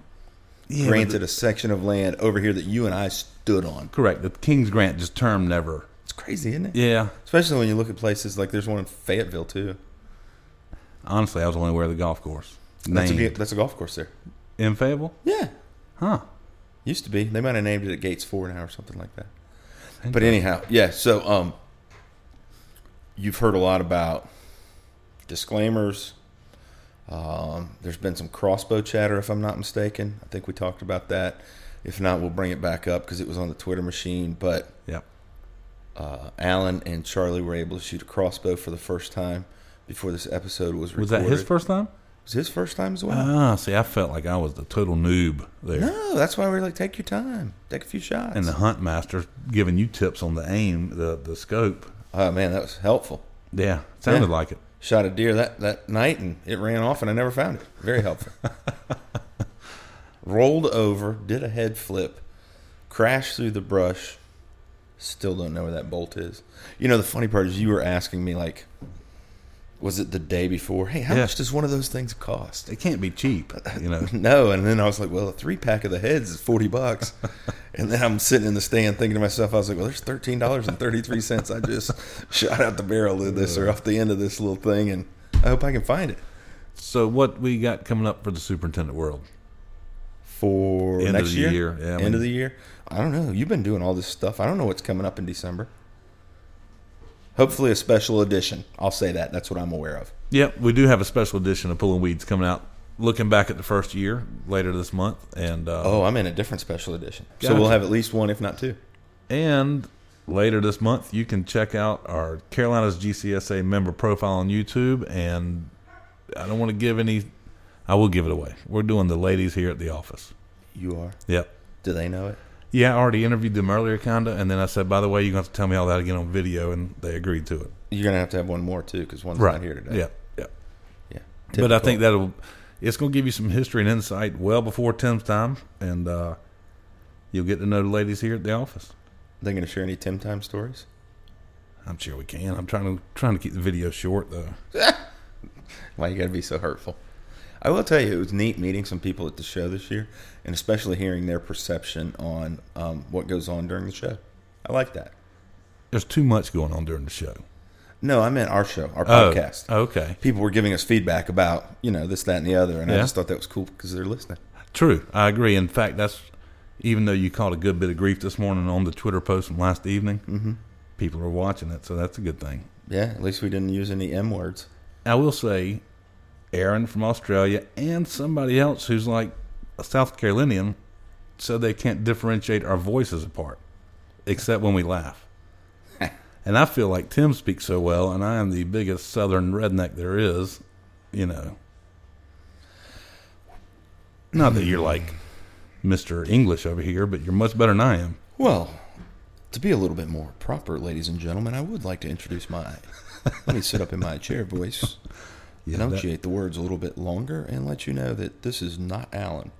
Yeah, granted but a section of land over here that you and I stood on. Correct. The Kings Grant just term never. It's crazy, isn't it? Yeah. Especially when you look at places like there's one in Fayetteville too. Honestly, I was only aware of the golf course. That's a, that's a golf course there. in Fayetteville. Yeah, Huh. used to be. They might have named it at Gates Four now or something like that. But anyhow, yeah. So, um, you've heard a lot about disclaimers. Um, there's been some crossbow chatter, if I'm not mistaken. I think we talked about that. If not, we'll bring it back up because it was on the Twitter machine. But Yep. uh, Alan and Charlie were able to shoot a crossbow for the first time before this episode was recorded. Was that his first time? Was his first time as well? Ah, see, I felt like I was the total noob there. no, that's why we are like, take your time, take a few shots. And the hunt master giving you tips on the aim, the the scope. oh man, that was helpful. Yeah, sounded Yeah. like it. Shot a deer that, that night and it ran off and I never found it. Very helpful. Rolled over, did a head flip, crashed through the brush. Still don't know where that bolt is. You know, the funny part is you were asking me like, was it the day before? Hey, how Yeah. much does one of those things cost? It can't be cheap, you know. No, and then I was like, well, a three pack of the heads is forty bucks, and then I'm sitting in the stand thinking to myself, I was like, well, there's thirteen dollars and thirty three cents. I just shot out the barrel of this or off the end of this little thing, and I hope I can find it So what we got coming up for the superintendent world? for End of next the year. year, yeah, end mean- of the year. I don't know. You've been doing all this stuff. I don't know what's coming up in December. Hopefully, a special edition. I'll say that. That's what I'm aware of. Yep, we do have a special edition of Pulling Weeds coming out. Looking back at the first year later this month, and uh, Oh, I'm in a different special edition, so we'll have at least one, if not two. And later this month, you can check out our Carolinas GCSA member profile on YouTube. And I don't want to give any, I will give it away. We're doing the ladies here at the office. You are. Yep. Do they know it? Yeah, I already interviewed them earlier, kinda, and then I said, by the way, you're going to have to tell me all that again on video, and they agreed to it. You're gonna have to have one more too, because one's not here today. Yeah, yeah, Yeah. But I think that'll, it's going to give you some history and insight well before Tim's time, and uh, you'll get to know the ladies here at the office. Are they gonna share any Tim Time stories. I'm sure we can. I'm trying to trying to keep the video short though. Why you got to be so hurtful? I will tell you, it was neat meeting some people at the show this year, and especially hearing their perception on um, what goes on during the show. I like that. There's too much going on during the show. No, I meant our show, our Oh, podcast. okay. People were giving us feedback about you know this, that, and the other, and I just thought that was cool because they're listening. True, I agree. In fact, that's even though you caught a good bit of grief this morning on the Twitter post from last evening, Mhm. people are watching it, so that's a good thing. Yeah, at least we didn't use any M words. I will say, Aaron from Australia and somebody else who's like a South Carolinian so they can't differentiate our voices apart, except when we laugh. and I feel like Tim speaks so well, and I am the biggest Southern redneck there is. You know, not that you're like Mister English over here, but you're much better than I am. Well, to be a little bit more proper, ladies and gentlemen, I would like to introduce my. let me sit up in my chair voice, Yeah, that- enunciate the words a little bit longer, and let you know that this is not Alan.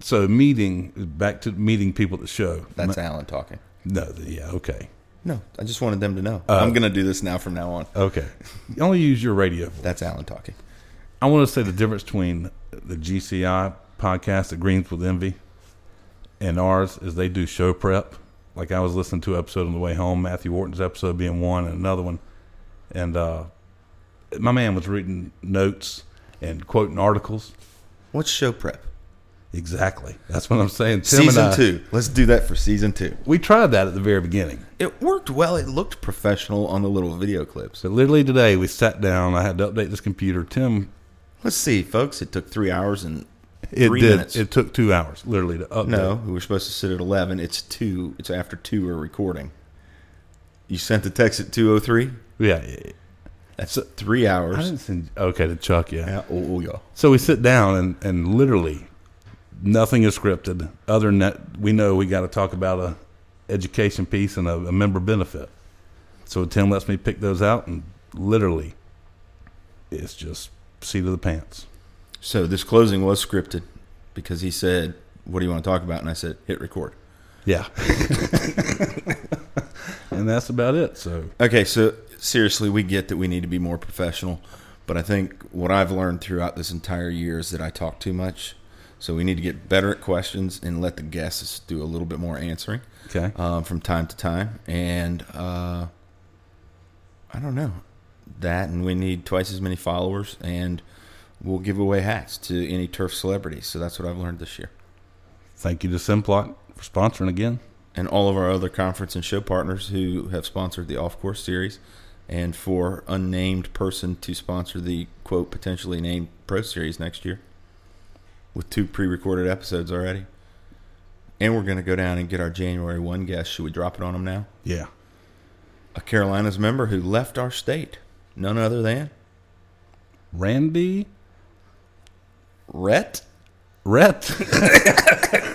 So meeting back to meeting people at the show. That's Ma- Alan talking. No, yeah, okay. No, I just wanted them to know. Uh, I'm going to do this now from now on. Okay. You only use your radio. That's Alan talking. I want to say the difference between the GCI podcast, the Greens with Envy, and ours is they do show prep. Like I was listening to an episode on the way home, Matthew Wharton's episode being one, and another one, and uh, my man was reading notes and quoting articles. What's show prep? Exactly. That's what I'm saying. Tim season I, two. Let's do that for season two. We tried that at the very beginning. It worked well. It looked professional on the little video clips. So literally today we sat down. I had to update this computer. Tim, Let's see, folks. It took three hours and it three did. minutes. It took two hours literally to update. no, we were supposed to sit at eleven. It's two. It's after two. We're recording. You sent the text at two oh three. Yeah. That's three I hours. didn't send. Okay, to Chuck. Yeah. Yeah, oh, oh, yeah. So we sit down and, and literally nothing is scripted. Other than that, we know we got to talk about a education piece and a, a member benefit. So Tim lets me pick those out, and literally, it's just seat of the pants. So this closing was scripted because he said, "What do you want to talk about?" And I said, "Hit record." Yeah. and that's about it. So Okay, so seriously, we get that we need to be more professional, but I think what I've learned throughout this entire year is that I talk too much. So we need to get better at questions and let the guests do a little bit more answering okay, um, from time to time. And uh, I don't know that, and we need twice as many followers, and we'll give away hats to any turf celebrities. So that's what I've learned this year. thank you to Simplot for sponsoring again. and all of our other conference and show partners who have sponsored the off course series, and for unnamed person to sponsor the quote potentially named pro series next year with two pre recorded episodes already. And we're going to go down and get our January 1 guest. Should we drop it on them now? Yeah. A Carolinas member who left our state. None other than Randy Rhett. Rhett.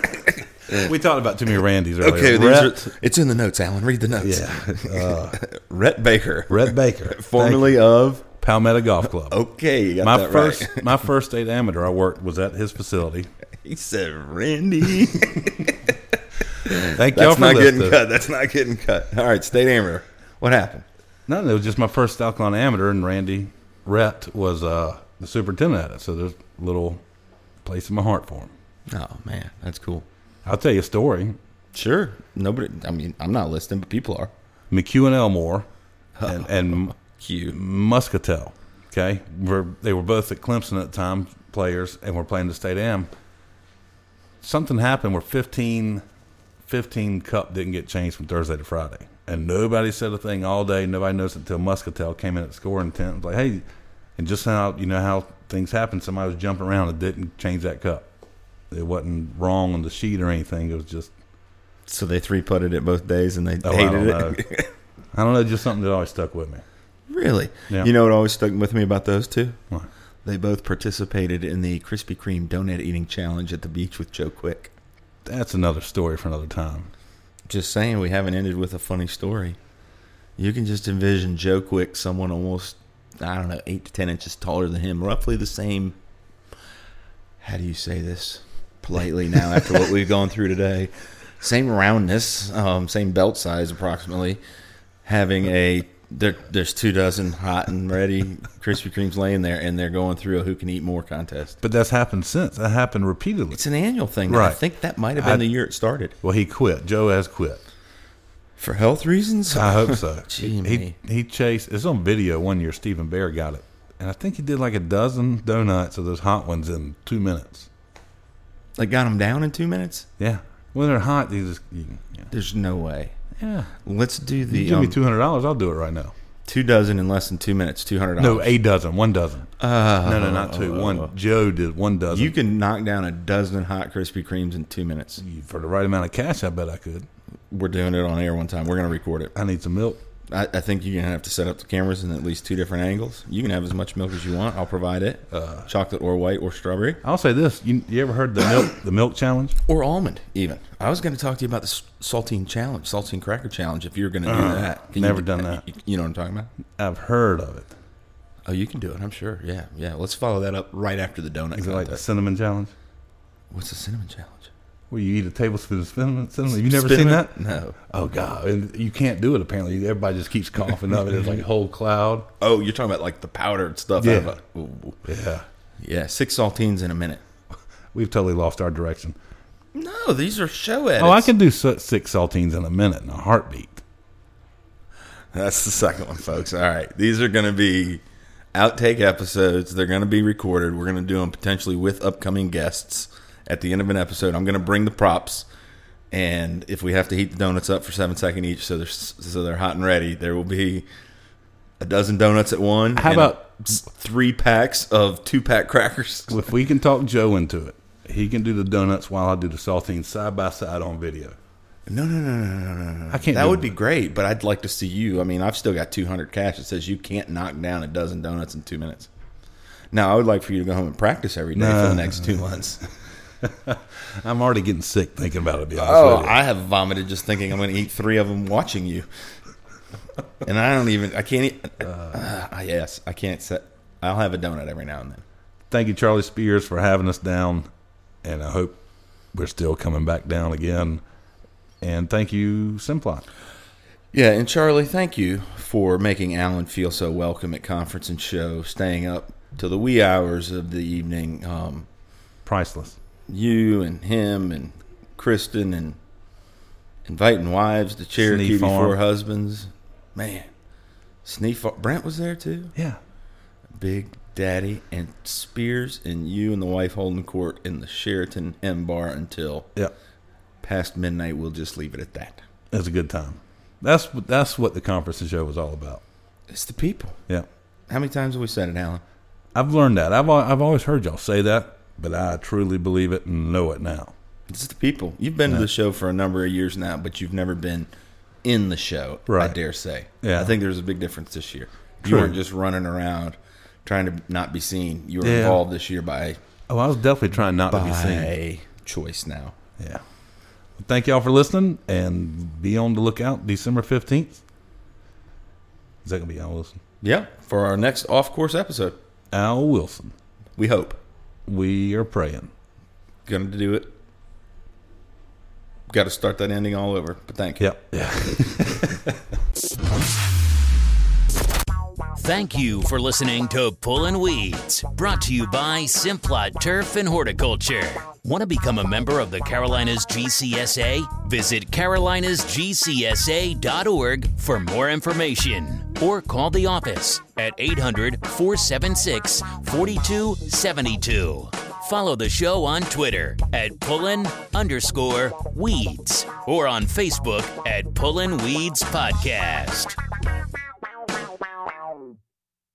we talked about too many Randys earlier. Okay, Rhett. are, it's in the notes, Alan. Read the notes. yeah. Uh, Rhett Baker. Rhett Baker. Formerly of. Palmetto Golf Club. Okay, you got my first right. my first state amateur I worked was at his facility. He said, Randy. Thank y'all That's for not listening. getting cut. That's not getting cut. All right, state amateur. What happened? No, it was just my first alkaline amateur, and Randy Rhett was uh, the superintendent at it. So there's a little place in my heart for him. Oh man, that's cool. I'll tell you a story. Sure. Nobody. I mean, I'm not listening, but people are. McHugh and Elmore and, and Cute. Muscatel. Okay, we're, they were both at Clemson at the time, players, and we're playing the state am. Something happened where 15, 15 cup didn't get changed from Thursday to Friday, and nobody said a thing all day. Nobody noticed until Muscatel came in at scoring tent. and was like, hey, and just how you know how things happen. Somebody was jumping around and didn't change that cup. It wasn't wrong on the sheet or anything. It was just So they three putted it both days, and they Oh, I hated don't it. I don't know, just something that always stuck with me. really? Yeah. You know what always stuck with me about those two? What? They both participated in the Krispy Kreme donut eating challenge at the beach with Joe Quick. That's another story for another time. Just saying, we haven't ended with a funny story. You can just envision Joe Quick, someone almost, I don't know, eight to ten inches taller than him, roughly the same. How do you say this politely now after what we've gone through today? Same roundness, um, same belt size approximately, having a. There, there's two dozen hot and ready Krispy Kremes laying there, and they're going through a who can eat more contest. But that's happened since. That happened repeatedly. It's an annual thing. Right. I think that might have been I- the year it started. Well, he quit. Joe has quit. For health reasons? I hope so. Gee, he he chased. It's on video. One year, Stephen Bear got it, and I think he did like a dozen donuts of those hot ones in two minutes. Like got them down in two minutes? Yeah, when they're hot, they just you, yeah. There's no way. yeah. Let's do the You give me um, two hundred dollars, I'll do it right now. two dozen in less than two minutes. Two hundred No, a dozen, one dozen. Uh, no, no, not two. One. Joe did one dozen. You can knock down a dozen hot Krispy Kremes in two minutes. for the right amount of cash. I bet I could. We're doing it on air one time. We're going to record it. I need some milk. I, I think you're going to have to set up the cameras in at least two different angles. You can have as much milk as you want. I'll provide it. Uh, Chocolate or white or strawberry I'll say this: you, you ever heard the milk the milk challenge? or almond. Even I was going to talk to you about the saltine challenge, saltine cracker challenge. If you're going to do that, Can never do- done that. You, you know what I'm talking about? I've heard of it. Oh, you can do it. I'm sure. Yeah, yeah. Let's follow that up right after the donut Is it like the cinnamon challenge? What's the cinnamon challenge? Where you eat a tablespoon of cinnamon? cinnamon? You never seen that? No. Oh god, and you can't do it. Apparently, everybody just keeps coughing up. It's like a whole cloud. Oh, you're talking about like the powdered stuff. Yeah. Out of a. Yeah, yeah. Six saltines in a minute. we've totally lost our direction. No, these are show edits. Oh, I can do six saltines in a minute in a heartbeat. That's the second one, folks. All right, these are going to be outtake episodes. They're going to be recorded. We're going to do them potentially with upcoming guests. At the end of an episode, I'm going to bring the props, and if we have to heat the donuts up for seven seconds each, so they're so they're hot and ready, there will be a dozen donuts at one. How about- three packs of two pack crackers? If we can talk Joe into it, he can do the donuts while I do the saltines side by side on video. No, no, no, no, no, no, no. I can't That would it. be great, but I'd like to see you. I mean, I've still got 200 cash that says you can't knock down a dozen donuts in two minutes. Now, I would like for you to go home and practice every day for the next two months. I'm already getting sick thinking about it. To be honest Oh, with you. I have vomited just thinking I'm going to eat three of them watching you. And I don't even, I can't eat. Uh, yes, I can't set. I'll have a donut every now and then. Thank you, Charlie Spears, for having us down, and I hope we're still coming back down again. And thank you, Simplot. Yeah, and Charlie, thank you for making Alan feel so welcome at conference and show, staying up till the wee hours of the evening. Um, Priceless. You and him and Kristen and inviting wives to Cherokee before husbands. Man, Farm. Brent was there too. Yeah. Big Daddy and Spears and you and the wife holding court in the Sheraton M Bar until Yeah. past midnight. We'll just leave it at that. Was a good time. That's what that's what the conference and show was all about. It's the people. Yeah. How many times have we said it, Alan? I've learned that. I've I've always heard y'all say that, but I truly believe it and know it now. It's the people. You've been to the show for a number of years now, but you've never been in the show. I dare say. Yeah. I think there's a big difference this year. You weren't just running around trying to not be seen. You were Yeah. involved this year by Oh, I was definitely trying not to be seen. by choice now. Yeah. Well, thank y'all for listening, and be on the lookout December fifteenth. Is that gonna be Al Wilson? Yeah, for our next off course episode. Al Wilson. We hope. We are praying. Gonna do it. got to start that ending all over. But thank you. Yep. Yeah. Thank you for listening to Pullin' Weeds, brought to you by Simplot Turf and Horticulture. Want to become a member of the Carolinas GCSA? Visit carolinasgcsa.org for more information or call the office at 800 476 4272. Follow the show on Twitter at Pullin underscore Weeds or on Facebook at Pullin Weeds Podcast.